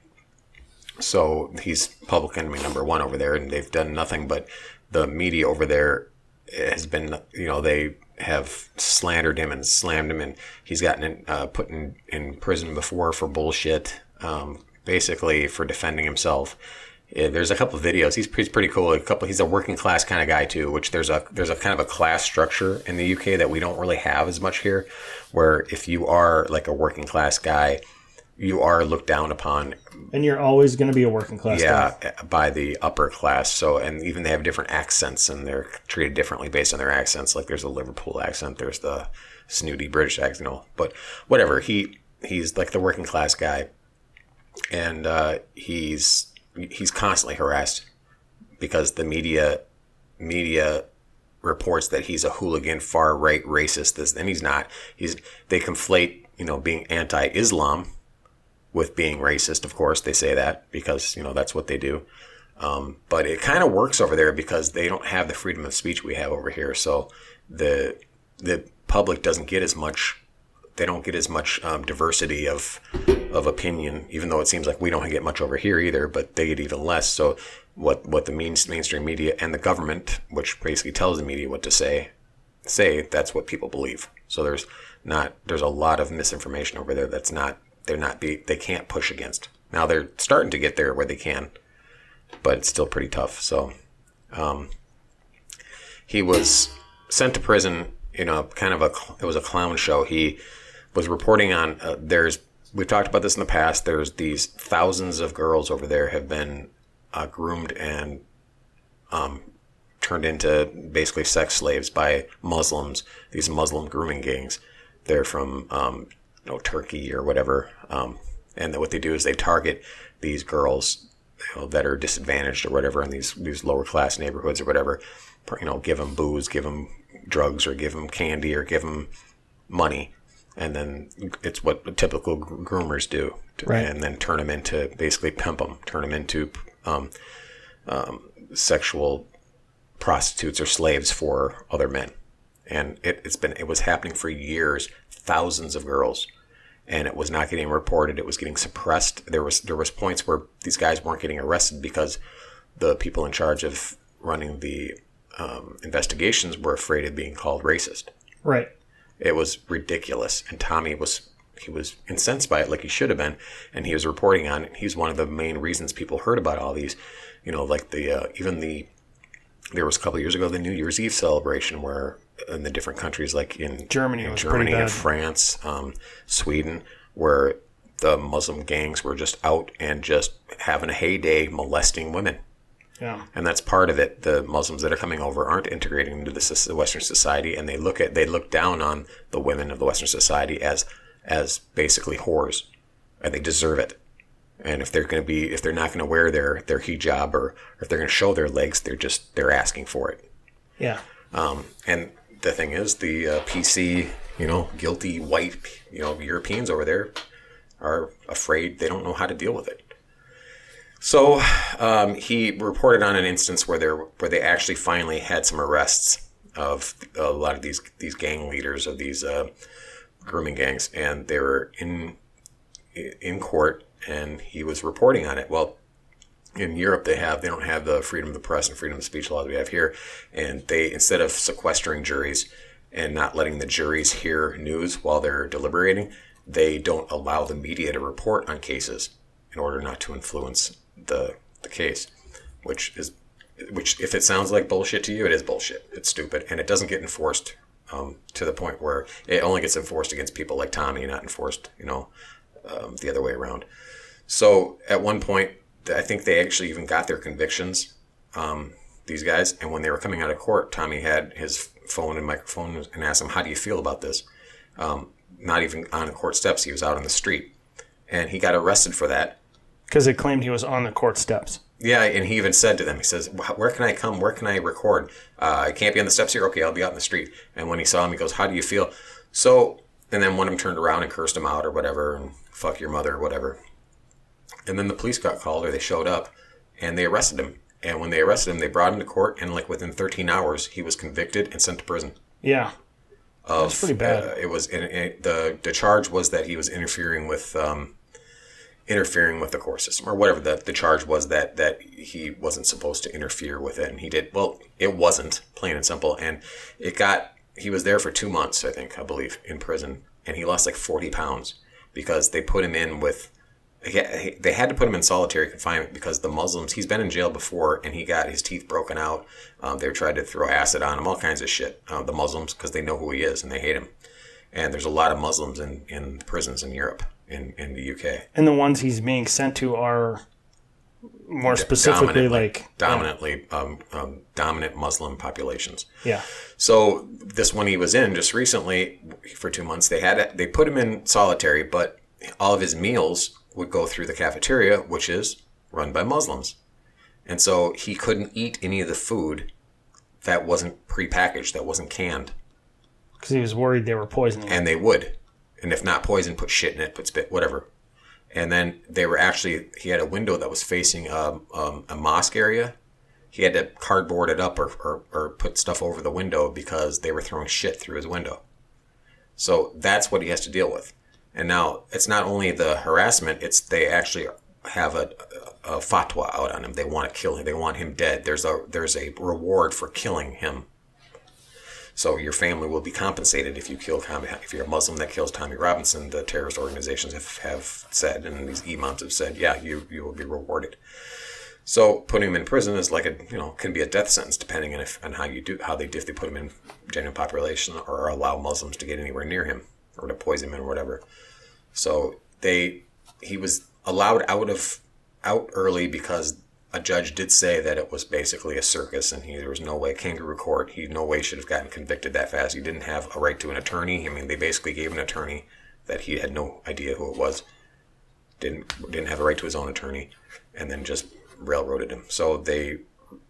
So he's public enemy number one over there, and they've done nothing but the media over there has been, you know, they have slandered him and slammed him, and he's gotten in, uh, put in, in prison before for bullshit, um, basically for defending himself. Yeah, there's a couple videos. He's, he's pretty cool. A couple. He's a working class kind of guy too. Which there's a there's a kind of a class structure in the UK that we don't really have as much here. Where if you are like a working class guy, you are looked down upon And you're always going to be a working class guy. by the upper class. So, and even they have different accents, and they're treated differently based on their accents. Like there's a Liverpool accent, there's the snooty British accent, you know. But whatever, he he's like the working class guy, and uh, he's he's constantly harassed because the media media reports that he's a hooligan, far right, racist. This and he's not. He's they conflate you know being anti-Islam with being racist. Of course, they say that because you know that's what they do. Um, but it kind of works over there because they don't have the freedom of speech we have over here. So the the public doesn't get as much. They don't get as much um, diversity of of opinion, even though it seems like we don't get much over here either. But they get even less. So what what the main, mainstream media and the government, which basically tells the media what to say, say that's what people believe. So there's not there's a lot of misinformation over there that's not they're not be they can't push against. Now they're starting to get there where they can, but it's still pretty tough. So, um, he was sent to prison. You know, kind of a it was a clown show. He was reporting on. Uh, there's we've talked about this in the past. There's these thousands of girls over there have been uh, groomed and um, turned into basically sex slaves by Muslims. These Muslim grooming gangs. They're from um, you know Turkey or whatever. Um, and what they do is they target these girls you know, that are disadvantaged or whatever in these these lower class neighborhoods or whatever. You know, give them booze, give them drugs, or give them candy, or give them money, and then it's what typical groomers do, to, Right. and then turn them into basically pimp them, turn them into um, um, sexual prostitutes or slaves for other men. And it, it's been it was happening for years, thousands of girls, and it was not getting reported. It was getting suppressed. There was there was points where these guys weren't getting arrested because the people in charge of running the um, investigations were afraid of being called racist. Right. It was ridiculous, and Tommy was he was incensed by it, like he should have been, and he was reporting on it. He's one of the main reasons people heard about all these, you know, like the uh, even the there was a couple of years ago the New Year's Eve celebration where in the different countries like in Germany in Germany and. France, um, Sweden, where the Muslim gangs were just out and just having a heyday molesting women Yeah. and that's part of it. The Muslims that are coming over aren't integrating into the Western society, and they look at they look down on the women of the Western society as as basically whores, and they deserve it. And if they're going to be, if they're not going to wear their their hijab or, or if they're going to show their legs, they're just they're asking for it. Yeah. Um, and the thing is, the uh, PC, you know, guilty white, you know, Europeans over there are afraid they don't know how to deal with it. So um, he reported on an instance where there where they actually finally had some arrests of a lot of these these gang leaders of these uh, grooming gangs, and they were in in court, and he was reporting on it. Well, in Europe they have they don't have the freedom of the press and freedom of speech laws we have here, and they instead of sequestering juries and not letting the juries hear news while they're deliberating, they don't allow the media to report on cases in order not to influence the the case, which is which if it sounds like bullshit to you, it is bullshit. It's stupid and it doesn't get enforced um, to the point where it only gets enforced against people like Tommy, not enforced, you know, um, the other way around. So at one point, I think they actually even got their convictions, um, these guys. And when they were coming out of court, Tommy had his phone and microphone and asked them, "How do you feel about this?" Um, not even on the court steps; he was out on the street, and he got arrested for that. Because it claimed he was on the court steps. Yeah, and he even said to them, he says, "Where can I come? Where can I record? Uh, I can't be on the steps here. Okay, I'll be out in the street." And when he saw him, he goes, "How do you feel?" So, and then one of them turned around and cursed him out or whatever, and fuck your mother or whatever. And then the police got called or they showed up, and they arrested him. And when they arrested him, they brought him to court, and like within 13 hours, he was convicted and sent to prison. Yeah. Of, That's pretty bad. uh, it was the the charge was that he was interfering with um, interfering with the court system or whatever the, the charge was that that he wasn't supposed to interfere with it and he did well it wasn't plain and simple and it got he was there for two months i think i believe in prison and he lost like 40 pounds because they put him in with they had to put him in solitary confinement because the Muslims. He's been in jail before, and he got his teeth broken out. Um, they tried to throw acid on him, all kinds of shit. Uh, the Muslims, because they know who he is and they hate him. And there's a lot of Muslims in, in prisons in Europe, in, in the UK. And the ones he's being sent to are more specifically Dominantly- like dominantly um, um, dominant Muslim populations. Yeah. So this one he was in just recently for two months. They had they put him in solitary, but all of his meals would go through the cafeteria, which is run by Muslims, and so he couldn't eat any of the food that wasn't prepackaged, that wasn't canned, Because he was worried they were poisoning and they would, and if not poison, put shit in it, put spit, whatever. And then they were actually he had a window that was facing um, um, a mosque area. He had to cardboard it up or, or, or put stuff over the window because they were throwing shit through his window. So that's what he has to deal with. And now it's not only the harassment; it's they actually have a, a, fatwa out on him. They want to kill him. They want him dead. There's a there's a reward for killing him. So your family will be compensated if you kill. If you're a Muslim that kills Tommy Robinson, the terrorist organizations have, have said, and these imams have said, yeah, you you will be rewarded. So putting him in prison is like a you know can be a death sentence depending on if on how you do how they if they put him in general population or allow Muslims to get anywhere near him or to poison him or whatever. So they he was allowed out of out early because a judge did say that it was basically a circus and he, there was no way kangaroo court he no way should have gotten convicted that fast. He didn't have a right to an attorney. I mean they basically gave an attorney that he had no idea who it was didn't didn't have a right to his own attorney and then just railroaded him. So they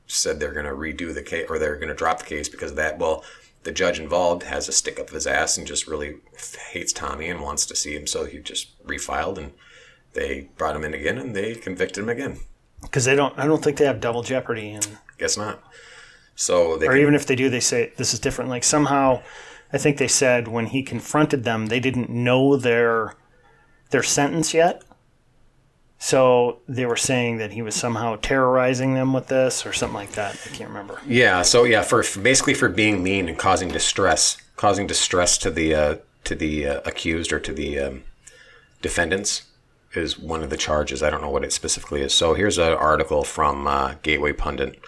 said they're going to redo the case or they're going to drop the case because of that well the judge involved has a stick up his ass and just really hates tommy and wants to see him so he just refiled and they brought him in again and they convicted him again because they don't. I don't think they have double jeopardy, and Guess not. So they or can- even if they do, they say this is different. Like somehow, I think they said when he confronted them, they didn't know their their sentence yet. So they were saying that he was somehow terrorizing them with this or something like that. I can't remember. yeah. So yeah, for for- basically for being mean and causing distress, causing distress to the uh, to the uh, accused or to the um, defendants is one of the charges. I don't know what it specifically is. So here's an article from uh, Gateway Pundit.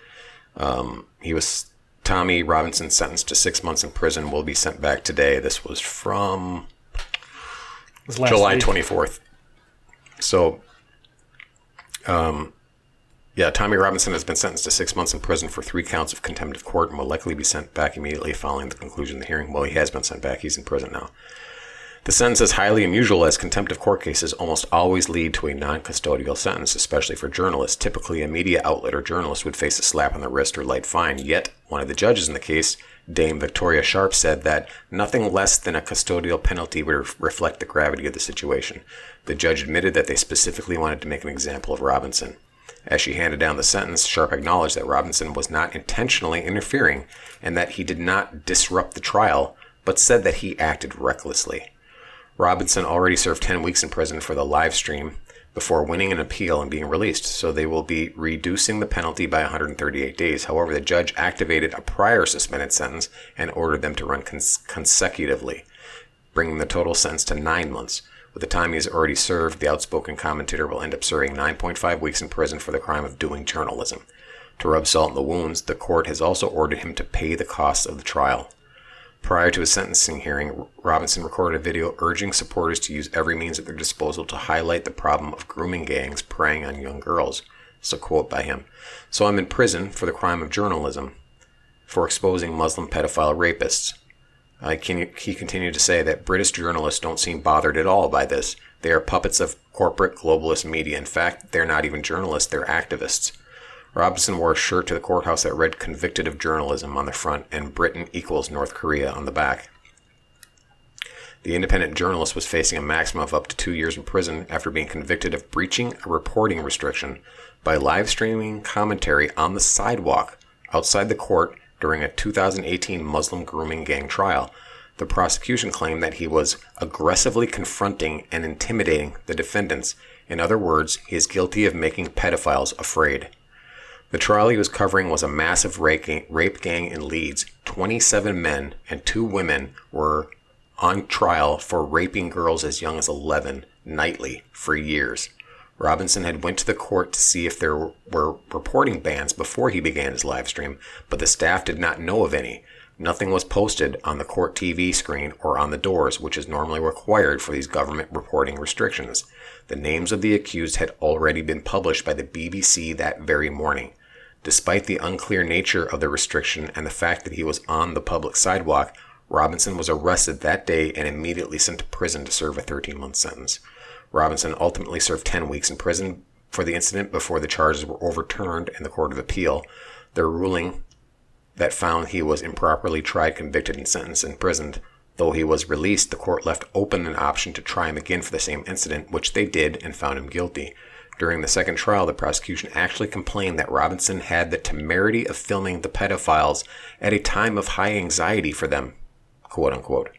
Um, he was Tommy Robinson sentenced to six months in prison. Will be sent back today. This was from was July 24th. So, um, yeah, Tommy Robinson has been sentenced to six months in prison for three counts of contempt of court and will likely be sent back immediately following the conclusion of the hearing. Well, he has been sent back. He's in prison now. The sentence is highly unusual as contempt of court cases almost always lead to a non custodial sentence, especially for journalists. Typically, a media outlet or journalist would face a slap on the wrist or light fine. Yet, one of the judges in the case, Dame Victoria Sharp, said that nothing less than a custodial penalty would ref- reflect the gravity of the situation. The judge admitted that they specifically wanted to make an example of Robinson. As she handed down the sentence, Sharp acknowledged that Robinson was not intentionally interfering and that he did not disrupt the trial, but said that he acted recklessly. Robinson already served 10 weeks in prison for the live stream before winning an appeal and being released, so they will be reducing the penalty by 138 days. However, the judge activated a prior suspended sentence and ordered them to run cons- consecutively, bringing the total sentence to nine months. With the time he has already served, the outspoken commentator will end up serving 9.5 weeks in prison for the crime of doing journalism. To rub salt in the wounds, the court has also ordered him to pay the costs of the trial. Prior to his sentencing hearing, Robinson recorded a video urging supporters to use every means at their disposal to highlight the problem of grooming gangs preying on young girls. It's a quote by him. So I'm in prison for the crime of journalism, for exposing Muslim pedophile rapists. I can, he continued to say that British journalists don't seem bothered at all by this. They are puppets of corporate globalist media. In fact, they're not even journalists, they're activists. Robinson wore a shirt to the courthouse that read convicted of journalism on the front and Britain equals North Korea on the back. The independent journalist was facing a maximum of up to two years in prison after being convicted of breaching a reporting restriction by live streaming commentary on the sidewalk outside the court during a 2018 Muslim grooming gang trial. The prosecution claimed that he was aggressively confronting and intimidating the defendants. In other words, he is guilty of making pedophiles afraid. The trial he was covering was a massive rape gang, rape gang in Leeds. 27 men and two women were on trial for raping girls as young as 11 nightly for years. Robinson had went to the court to see if there were reporting bans before he began his live stream, but the staff did not know of any. Nothing was posted on the court TV screen or on the doors, which is normally required for these government reporting restrictions. The names of the accused had already been published by the BBC that very morning. Despite the unclear nature of the restriction and the fact that he was on the public sidewalk, Robinson was arrested that day and immediately sent to prison to serve a 13 month sentence. Robinson ultimately served 10 weeks in prison for the incident before the charges were overturned in the Court of Appeal. Their ruling that found he was improperly tried, convicted, and sentenced imprisoned. Though he was released, the court left open an option to try him again for the same incident, which they did and found him guilty. During the second trial, the prosecution actually complained that Robinson had the temerity of filming the pedophiles at a time of high anxiety for them, quote unquote.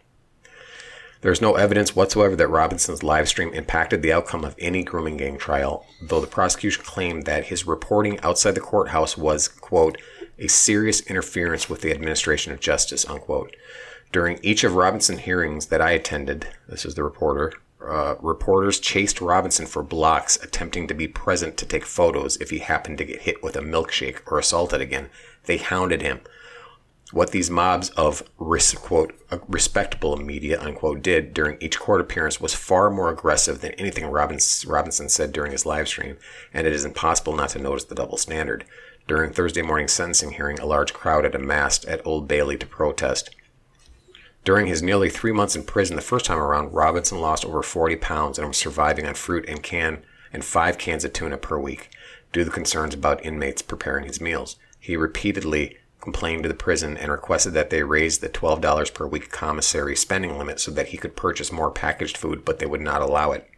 There is no evidence whatsoever that Robinson's live stream impacted the outcome of any grooming gang trial, though the prosecution claimed that his reporting outside the courthouse was, quote, a serious interference with the administration of justice, unquote. During each of Robinson hearings that I attended, this is the reporter, uh, reporters chased Robinson for blocks, attempting to be present to take photos if he happened to get hit with a milkshake or assaulted again. They hounded him. What these mobs of res- quote, respectable media unquote did during each court appearance was far more aggressive than anything Robinson said during his live stream, and it is impossible not to notice the double standard. During Thursday morning sentencing hearing, a large crowd had amassed at Old Bailey to protest. During his nearly three months in prison the first time around, Robinson lost over 40 pounds and was surviving on fruit and can and five cans of tuna per week due to concerns about inmates preparing his meals. He repeatedly complained to the prison and requested that they raise the $12 per week commissary spending limit so that he could purchase more packaged food, but they would not allow it.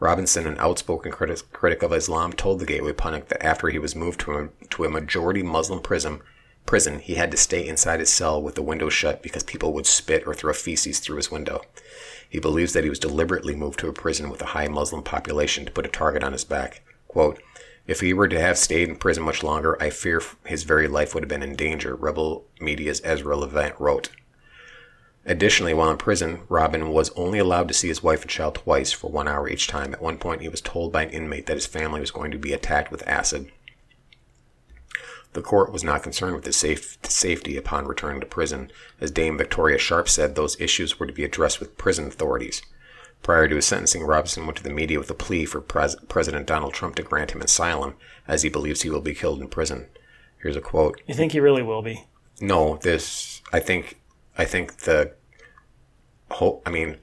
Robinson, an outspoken critic, of Islam, told the Gateway Pundit that after he was moved to to a majority Muslim prison, prison, he had to stay inside his cell with the window shut because people would spit or throw feces through his window. He believes that he was deliberately moved to a prison with a high Muslim population to put a target on his back. Quote, if he were to have stayed in prison much longer, I fear his very life would have been in danger, Rebel Media's Ezra Levant wrote. Additionally, while in prison, Robin was only allowed to see his wife and child twice for one hour each time. At one point, he was told by an inmate that his family was going to be attacked with acid. The court was not concerned with his safe, safety upon returning to prison. As Dame Victoria Sharp said, those issues were to be addressed with prison authorities. Prior to his sentencing, Robinson went to the media with a plea for Pres- President Donald Trump to grant him asylum, as he believes he will be killed in prison. Here's a quote. You think he really will be? No, this. I think. I think the. Hope. I mean,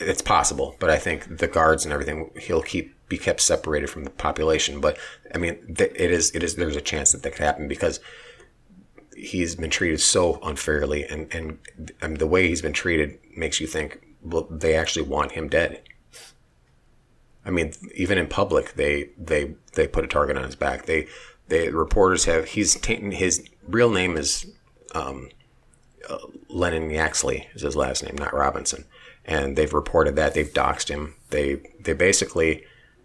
it's possible, but I think the guards and everything he'll keep be kept separated from the population. But I mean, it is. It is. There's a chance that that could happen because he's been treated so unfairly, and and, and the way he's been treated makes you think well, they actually want him dead. I mean, even in public, they they they put a target on his back. They they reporters have he's his real name is um, uh, Lennon Yaxley is his last name, not Robinson, and they've reported that they've doxed him. They they basically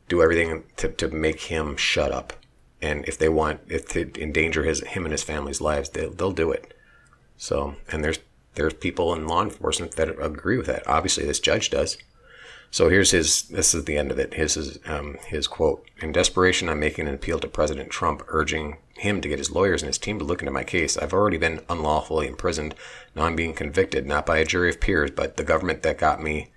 do everything to, to make him shut up, and if they want if to endanger his him and his family's lives, they, they'll do it. So, and there's there's people in law enforcement that agree with that. Obviously, this judge does. So here's his. This is the end of it. His is um, his quote. In desperation, I'm making an appeal to President Trump, urging him to get his lawyers and his team to look into my case. I've already been unlawfully imprisoned. Now I'm being convicted, not by a jury of peers, but the government that got me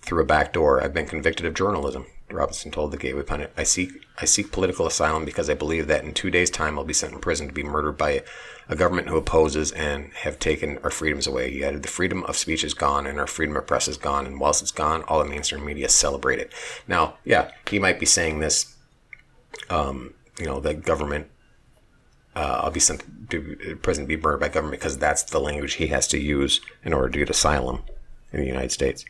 through a back door. I've been convicted of journalism. Robinson told the Gateway Pundit, I seek I seek political asylum because I believe that in two days' time I'll be sent in prison to be murdered by a government who opposes and have taken our freedoms away. He added, The freedom of speech is gone and our freedom of press is gone, and whilst it's gone, all the mainstream media celebrate it. Now, yeah, he might be saying this, um, you know, the government uh, I'll be sent to prison, to be murdered by government because that's the language he has to use in order to get asylum in the United States.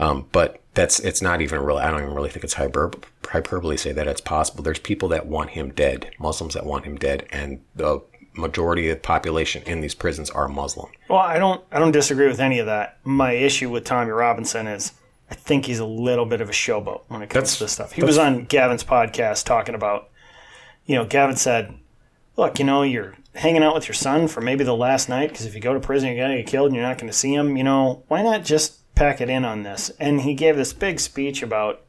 Um, but that's it's not even really. I don't even really think it's hyper, hyperbole to say that it's possible. There's people that want him dead, Muslims that want him dead, and the majority of the population in these prisons are Muslim. Well, I don't I don't disagree with any of that. My issue with Tommy Robinson is I think he's a little bit of a showboat when it comes That's- to this stuff. He was on Gavin's podcast talking about, you know, Gavin said, "Look, you know, you're hanging out with your son for maybe the last night because if you go to prison, you're gonna get killed and you're not going to see him. You know, why not just pack it in on this?" And he gave this big speech about.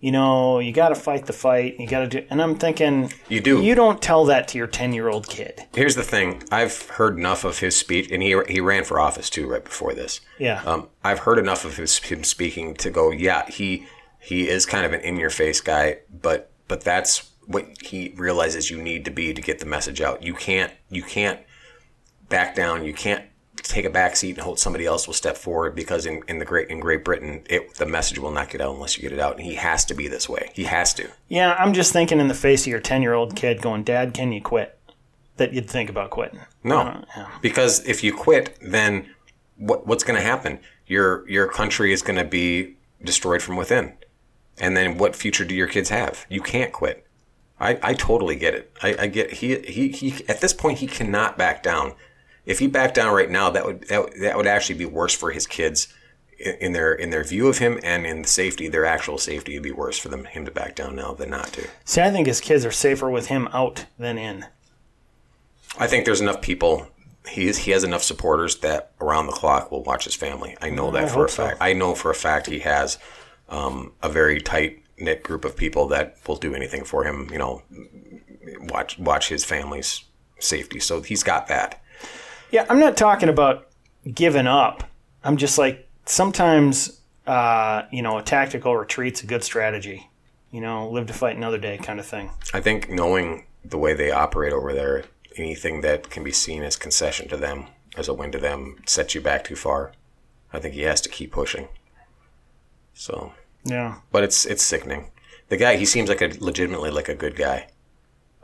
You know, you got to fight the fight. You got to do, and I'm thinking, You do. You don't tell that to your ten year old kid. Here's the thing: I've heard enough of his speech, and he he ran for office too right before this. Yeah. Um, I've heard enough of his him speaking to go, yeah, he he is kind of an in your face guy, but but that's what he realizes you need to be to get the message out. You can't you can't back down. You can't take a back seat and hope somebody else will step forward because in, in the great in Great Britain it, the message will not get out unless you get it out and he has to be this way he has to Yeah, I'm just thinking in the face of your 10 year old kid going, Dad, can you quit? That you'd think about quitting. No, Uh, yeah. because if you quit, then what, what's going to happen? Your your country is going to be destroyed from within, and then what future do your kids have? You can't quit. I, I totally get it. I, I get he, he he at this point he cannot back down. If he backed down right now, that would that, would- that would actually be worse for his kids in, their in their view of him and in safety. Their actual safety would be worse for them him to back down now than not to. See, I think his kids are safer with him out than in. I think there's enough people. He he has enough supporters that around the clock will watch his family. I know that I for a hope so. fact. I know for a fact he has um, a very tight knit group of people that will do anything for him. You know, watch watch his family's safety. So he's got that. Yeah, I'm not talking about giving up. I'm just like sometimes, uh, you know, a tactical retreat's a good strategy. You know, live to fight another day kind of thing. I think knowing the way they operate over there, anything that can be seen as concession to them, as a win to them, sets you back too far. I think he has to keep pushing. So, Yeah. but it's it's sickening. The guy, he seems like a legitimately like a good guy.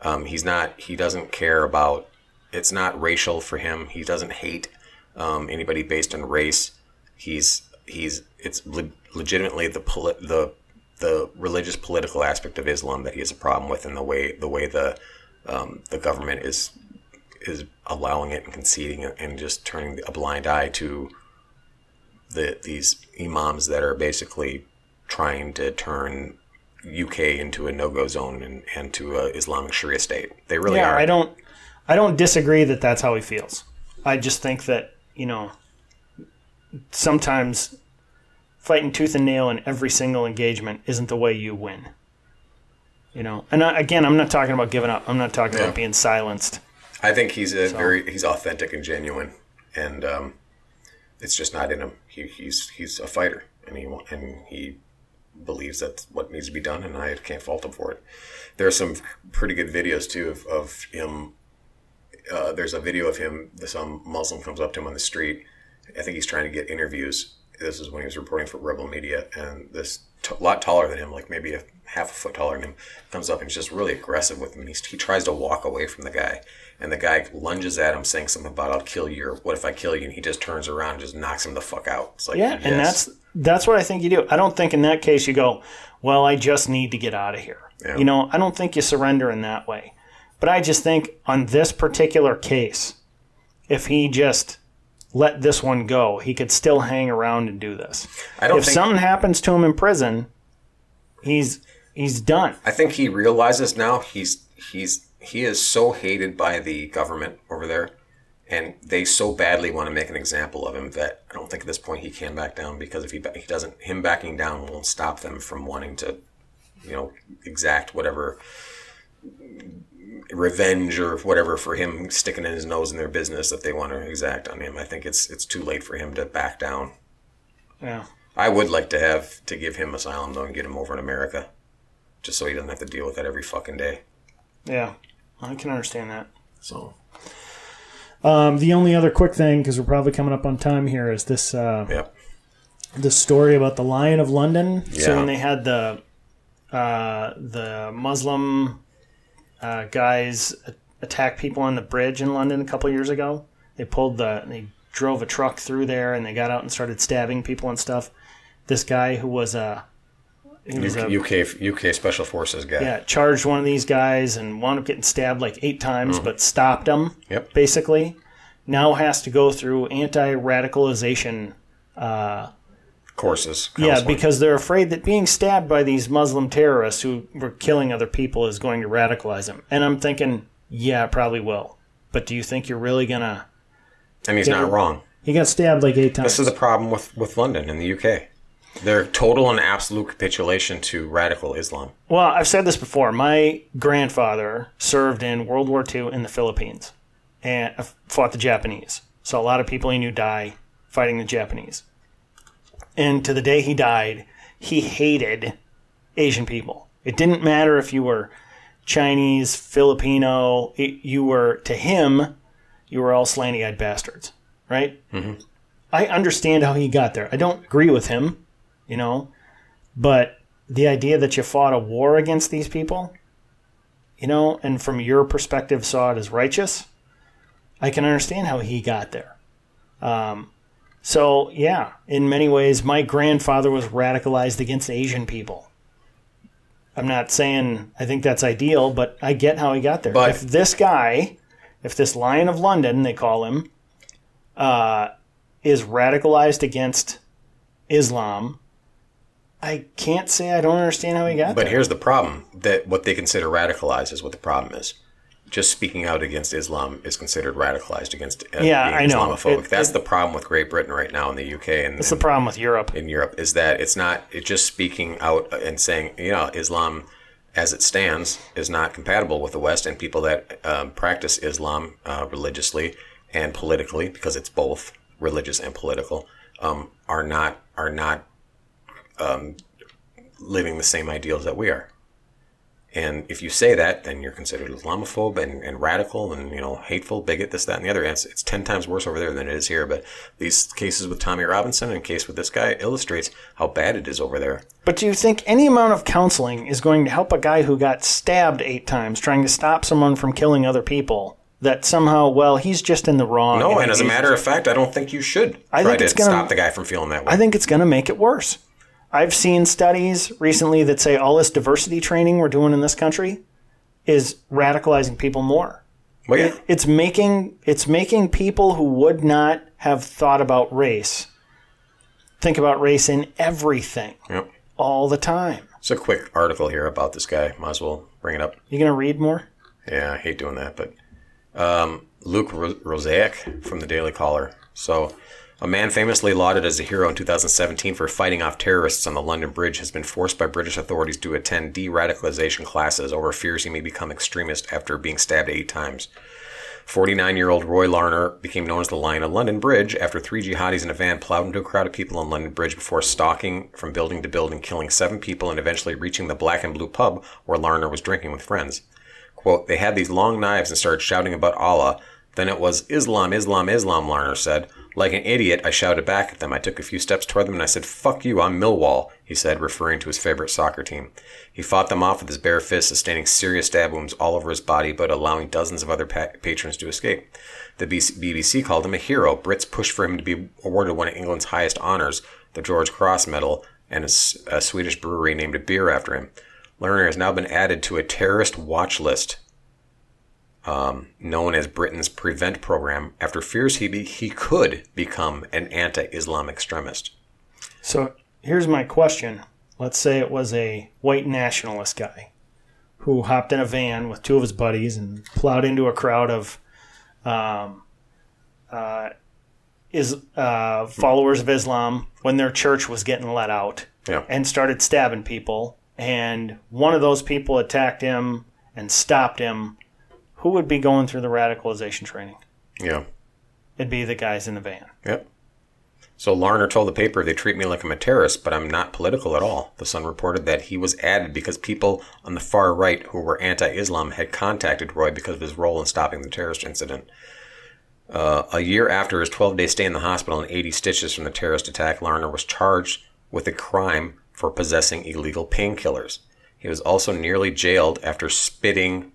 Um, he's not. He doesn't care about. It's not racial for him. He doesn't hate um, anybody based on race. He's he's. It's le- legitimately the poli- the the religious political aspect of Islam that he has a problem with, and the way the way the um, the government is is allowing it and conceding and just turning a blind eye to the these imams that are basically trying to turn UK into a no-go zone and, and to a Islamic Sharia state. They really yeah, are. I don't, I don't disagree that that's how he feels. I just think that you know, sometimes fighting tooth and nail in every single engagement isn't the way you win. You know, and I, again, I'm not talking about giving up. I'm not talking Yeah. about being silenced. I think he's a very he's authentic and genuine, and um, it's just not in him. He, he's he's a fighter, and he and he believes that's what needs to be done, and I can't fault him for it. There are some pretty good videos too of, of him. Uh, there's a video of him. Some Muslim comes up to him on the street. I think he's trying to get interviews. This is when he was reporting for Rebel Media, and this t- lot taller than him, like maybe a half a foot taller than him, comes up and he's just really aggressive with him. He's, he tries to walk away from the guy, and the guy lunges at him, saying something about "I'll kill you" or "What if I kill you?" And he just turns around and just knocks him the fuck out. It's like, Yeah, and that's that's what I think you do. I don't think in that case you go, well, I just need to get out of here. Yeah. You know, I don't think you surrender in that way. But I just think on this particular case, if he just let this one go, he could still hang around and do this. I don't if think. something happens to him in prison, he's he's done. I think he realizes now he's he's he is so hated by the government over there, and they so badly want to make an example of him that I don't think at this point he can back down because if he he doesn't, him backing down won't stop them from wanting to, you know, exact whatever revenge or whatever for him sticking in his nose in their business that they want to exact on him. I think it's it's too late for him to back down. Yeah. I would like to have to give him asylum though and get him over in America, just so he doesn't have to deal with that every fucking day. Yeah. I can understand that. So Um, the only other quick thing, because we're probably coming up on time here, is this uh, yeah, the story about the Lion of London. Yeah. So when they had the uh, the Muslim uh, guys a- attack people on the bridge in London a couple years ago, they pulled the they drove a truck through there and they got out and started stabbing people and stuff. This guy who was a was a UK UK Special Forces guy. yeah charged one of these guys and wound up getting stabbed like eight times, but stopped him Yep. basically. Now has to go through anti radicalization Courses. Yeah, because they're afraid that being stabbed by these Muslim terrorists who were killing other people is going to radicalize them. And I'm thinking, yeah, it probably will. But do you think you're really gonna? and he's not wrong. He got stabbed like eight times. This is the problem with with London and the UK. Their total and absolute capitulation to radical Islam. well, I've said this before. My grandfather served in World War II in the Philippines and uh, fought the Japanese. So a lot of people he knew die fighting the Japanese. And to the day he died, he hated Asian people. It didn't matter if you were Chinese, Filipino, it, you were, to him, you were all slanty eyed bastards, right? Mm-hmm. I understand how he got there. I don't agree with him, you know, but the idea that you fought a war against these people, you know, and from your perspective saw it as righteous, I can understand how he got there. Um, so, yeah, in many ways, my grandfather was radicalized against Asian people. I'm not saying I think that's ideal, but I get how he got there. But- if this guy, if this Lion of London, they call him, uh, is radicalized against Islam, I can't say I don't understand how he got But there. here's the problem: that what they consider radicalized is what the problem is. Just speaking out against Islam is considered radicalized against uh, Yeah, being I know. Islamophobic. It- That's it- the problem with Great Britain right now in the UK and, It's the problem with Europe. in Europe is that it's not it's just speaking out and saying you know Islam as it stands is not compatible with the West and people that um, practice Islam uh, religiously and politically because it's both religious and political um, are not are not um, living the same ideals that we are. And if you say that, then you're considered Islamophobe and, and radical and you know hateful, bigot, this, that, and the other. And it's, it's ten times worse over there than it is here. But these cases with Tommy Robinson and case with this guy illustrates how bad it is over there. But do you think any amount of counseling is going to help a guy who got stabbed eight times trying to stop someone from killing other people? That somehow, well, he's just in the wrong. No, and and as a matter of fact, I don't think you should I try think to it's gonna- stop the guy from feeling that way. I think it's going to make it worse. I've seen studies recently that say all this diversity training we're doing in this country is radicalizing people more. well, yeah, It's making it's making people who would not have thought about race think about race in everything Yep. all the time. It's a quick article here about this guy. Might as well bring it up. You going to read more? Yeah, I hate doing that, but um, Luke Ro- Rosiak from the Daily Caller. So, a man famously lauded as a hero in 2017 for fighting off terrorists on the London Bridge has been forced by British authorities to attend de-radicalization classes over fears he may become extremist after being stabbed eight times. 49-year-old Roy Larner became known as the Lion of London Bridge after three jihadis in a van plowed into a crowd of people on London Bridge before stalking from building to building, killing seven people, and eventually reaching the Black and Blue pub where Larner was drinking with friends. Quote, they had these long knives and started shouting about Allah. Then it was Islam, Islam, Islam, Larner said. Like an idiot, I shouted back at them. I took a few steps toward them and I said, Fuck you, I'm Millwall, he said, referring to his favorite soccer team. He fought them off with his bare fists, sustaining serious stab wounds all over his body, but allowing dozens of other pa- patrons to escape. The BBC called him a hero. Brits pushed for him to be awarded one of England's highest honours, the George Cross Medal, and a Swedish brewery named a beer after him. Larner has now been added to a terrorist watch list um, known as Britain's Prevent Program after fears he, be, he could become an anti Islam extremist. So here's my question. Let's say it was a white nationalist guy who hopped in a van with two of his buddies and plowed into a crowd of um, uh, is uh, followers of Islam when their church was getting let out Yeah. and started stabbing people. And one of those people attacked him and stopped him. Who would be going through the radicalization training? Yeah. It'd be the guys in the van. Yep. So Larner told the paper they treat me like I'm a terrorist, but I'm not political at all. The Sun reported that he was added because people on the far right who were anti-Islam had contacted Roy because of his role in stopping the terrorist incident. Uh, a year after his 12-day stay in the hospital and 80 stitches from the terrorist attack, Larner was charged with a crime for possessing illegal painkillers. He was also nearly jailed after spitting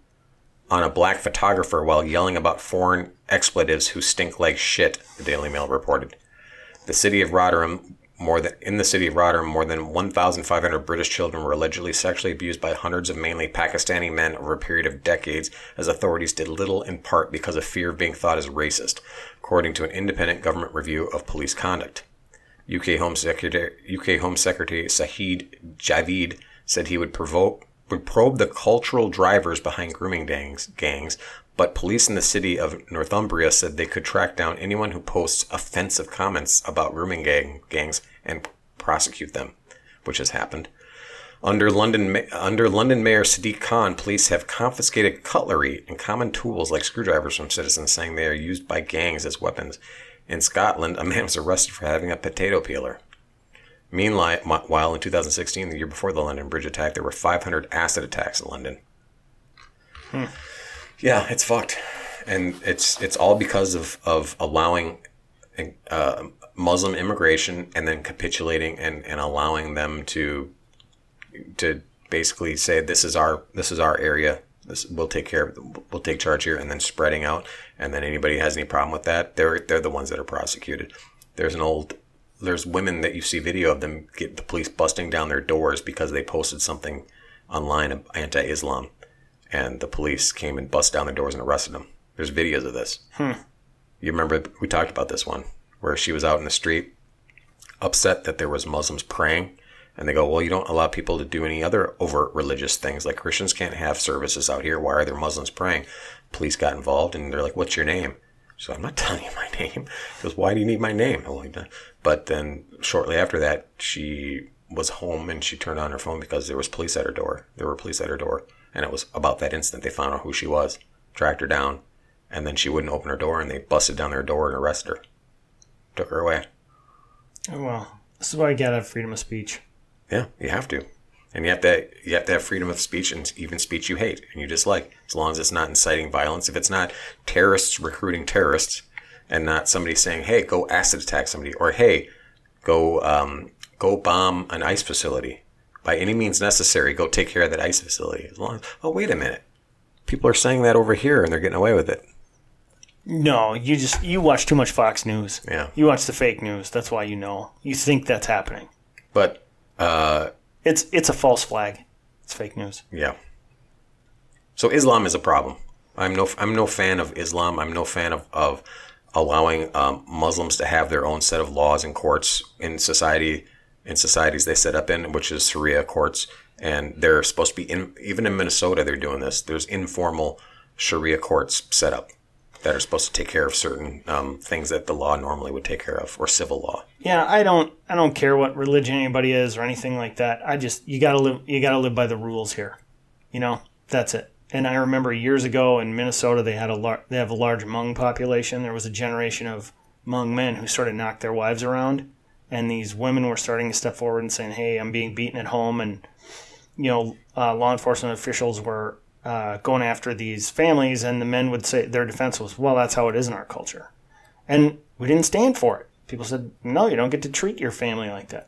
on a black photographer while yelling about foreign expletives who stink like shit, the Daily Mail reported. The city of Rotherham, more than in the city of Rotherham, more than 1,500 British children were allegedly sexually abused by hundreds of mainly Pakistani men over a period of decades, as authorities did little in part because of fear of being thought as racist, according to an independent government review of police conduct. UK Home Secretary UK Home Secretary Sajid Javid said he would provoke would probe the cultural drivers behind grooming gangs, gangs, but police in the city of Northumbria said they could track down anyone who posts offensive comments about grooming gang, gangs and prosecute them, which has happened. Under London, under London Mayor Sadiq Khan, police have confiscated cutlery and common tools like screwdrivers from citizens, saying they are used by gangs as weapons. In Scotland, a man was arrested for having a potato peeler. Meanwhile, while in 2016, the year before the London Bridge attack, there were 500 acid attacks in London. Yeah, it's fucked, and it's it's all because of of allowing uh, Muslim immigration and then capitulating and, and allowing them to to basically say this is our this is our area. This we'll take care of. We'll take charge here, and then spreading out. And then anybody has any problem with that, they're they're the ones that are prosecuted. There's an old there's women that you see video of them get the police busting down their doors because they posted something online anti-Islam, and the police came and bust down their doors and arrested them. There's videos of this. Hmm. You remember we talked about this one where she was out in the street, upset that there was Muslims praying, And they go, well, you don't allow people to do any other overt religious things. Like Christians can't have services out here. Why are there Muslims praying? Police got involved and they're like, what's your name? So I'm not telling you my name. He goes, why do you need my name? But then shortly after that, she was home and she turned on her phone because there was police at her door. There were police at her door. And it was about that instant they found out who she was, tracked her down, and then she wouldn't open her door and they busted down her door and arrested her. Took her away. Oh, well, this is why you gotta have freedom of speech. Yeah, you have to. And you have to you have to have freedom of speech and even speech you hate and you dislike. As long as it's not inciting violence. If it's not terrorists recruiting terrorists and not somebody saying, Hey, go acid attack somebody or hey, go um, go bomb an ice facility. By any means necessary, go take care of that ice facility. As long as oh wait a minute. People are saying that over here and they're getting away with it. No, you just you watch too much Fox News. Yeah. You watch the fake news. That's why you know. You think that's happening. But uh, It's it's a false flag. It's fake news. Yeah. So Islam is a problem. I'm no I'm no fan of Islam. I'm no fan of of allowing um, Muslims to have their own set of laws and courts in society in societies they set up in, which is Sharia courts, and they're supposed to be in even in Minnesota they're doing this. There's informal Sharia courts set up that are supposed to take care of certain um, things that the law normally would take care of, or civil law. Yeah, I don't I don't care what religion anybody is or anything like that. I just you gotta live you gotta live by the rules here. You know, that's it. And I remember years ago in Minnesota they had a lar- they have a large Hmong population. There was a generation of Hmong men who sort of knocked their wives around, and these women were starting to step forward and saying, "Hey, I'm being beaten at home," and you know, uh, law enforcement officials were uh, going after these families, and the men would say their defense was, "Well, that's how it is in our culture," and we didn't stand for it. People said, "No, you don't get to treat your family like that,"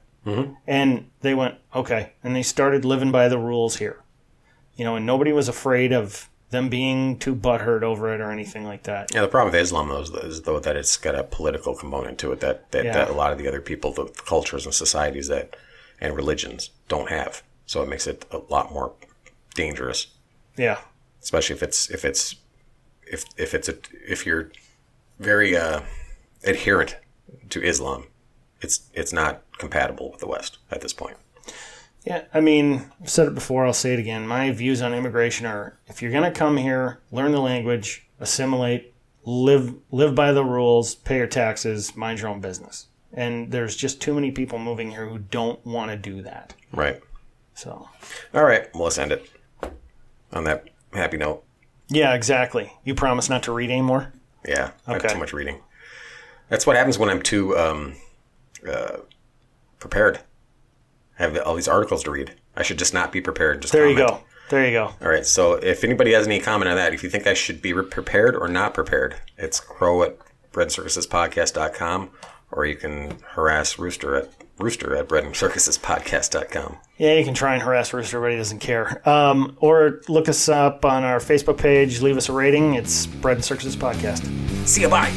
and they went, "Okay," and they started living by the rules here, you know, and nobody was afraid of them being too butthurt over it or anything like that. Yeah, the problem with Islam though is, though that it's got a political component to it that that, Yeah. that a lot of the other people, the cultures and societies that and religions don't have. So it makes it a lot more dangerous, Yeah, especially if it's if it's if if it's a if you're very uh, adherent to Islam, it's it's not compatible with the West at this point. Yeah, I mean, I've said it before, I'll say it again. My views on immigration are if you're going to come here, learn the language, assimilate, live live by the rules, pay your taxes, mind your own business. And there's just too many people moving here who don't want to do that. Right. So, All right. Well, let's end it on that happy note. yeah, exactly. You promise not to read anymore? Yeah, I have Okay. too much reading. That's what happens when I'm too um, uh, prepared. I have all these articles to read. I should just not be prepared. Just There you go. There you go. All right. So if anybody has any comment on that, if you think I should be prepared or not prepared, it's crow at breadandcircusespodcast.com or you can harass Rooster at rooster at breadandcircusespodcast.com. Yeah, you can try and harass Rooster, but he doesn't care. Um, or look us up on our Facebook page, leave us a rating. It's Bread and Circuses Podcast. See you. Bye.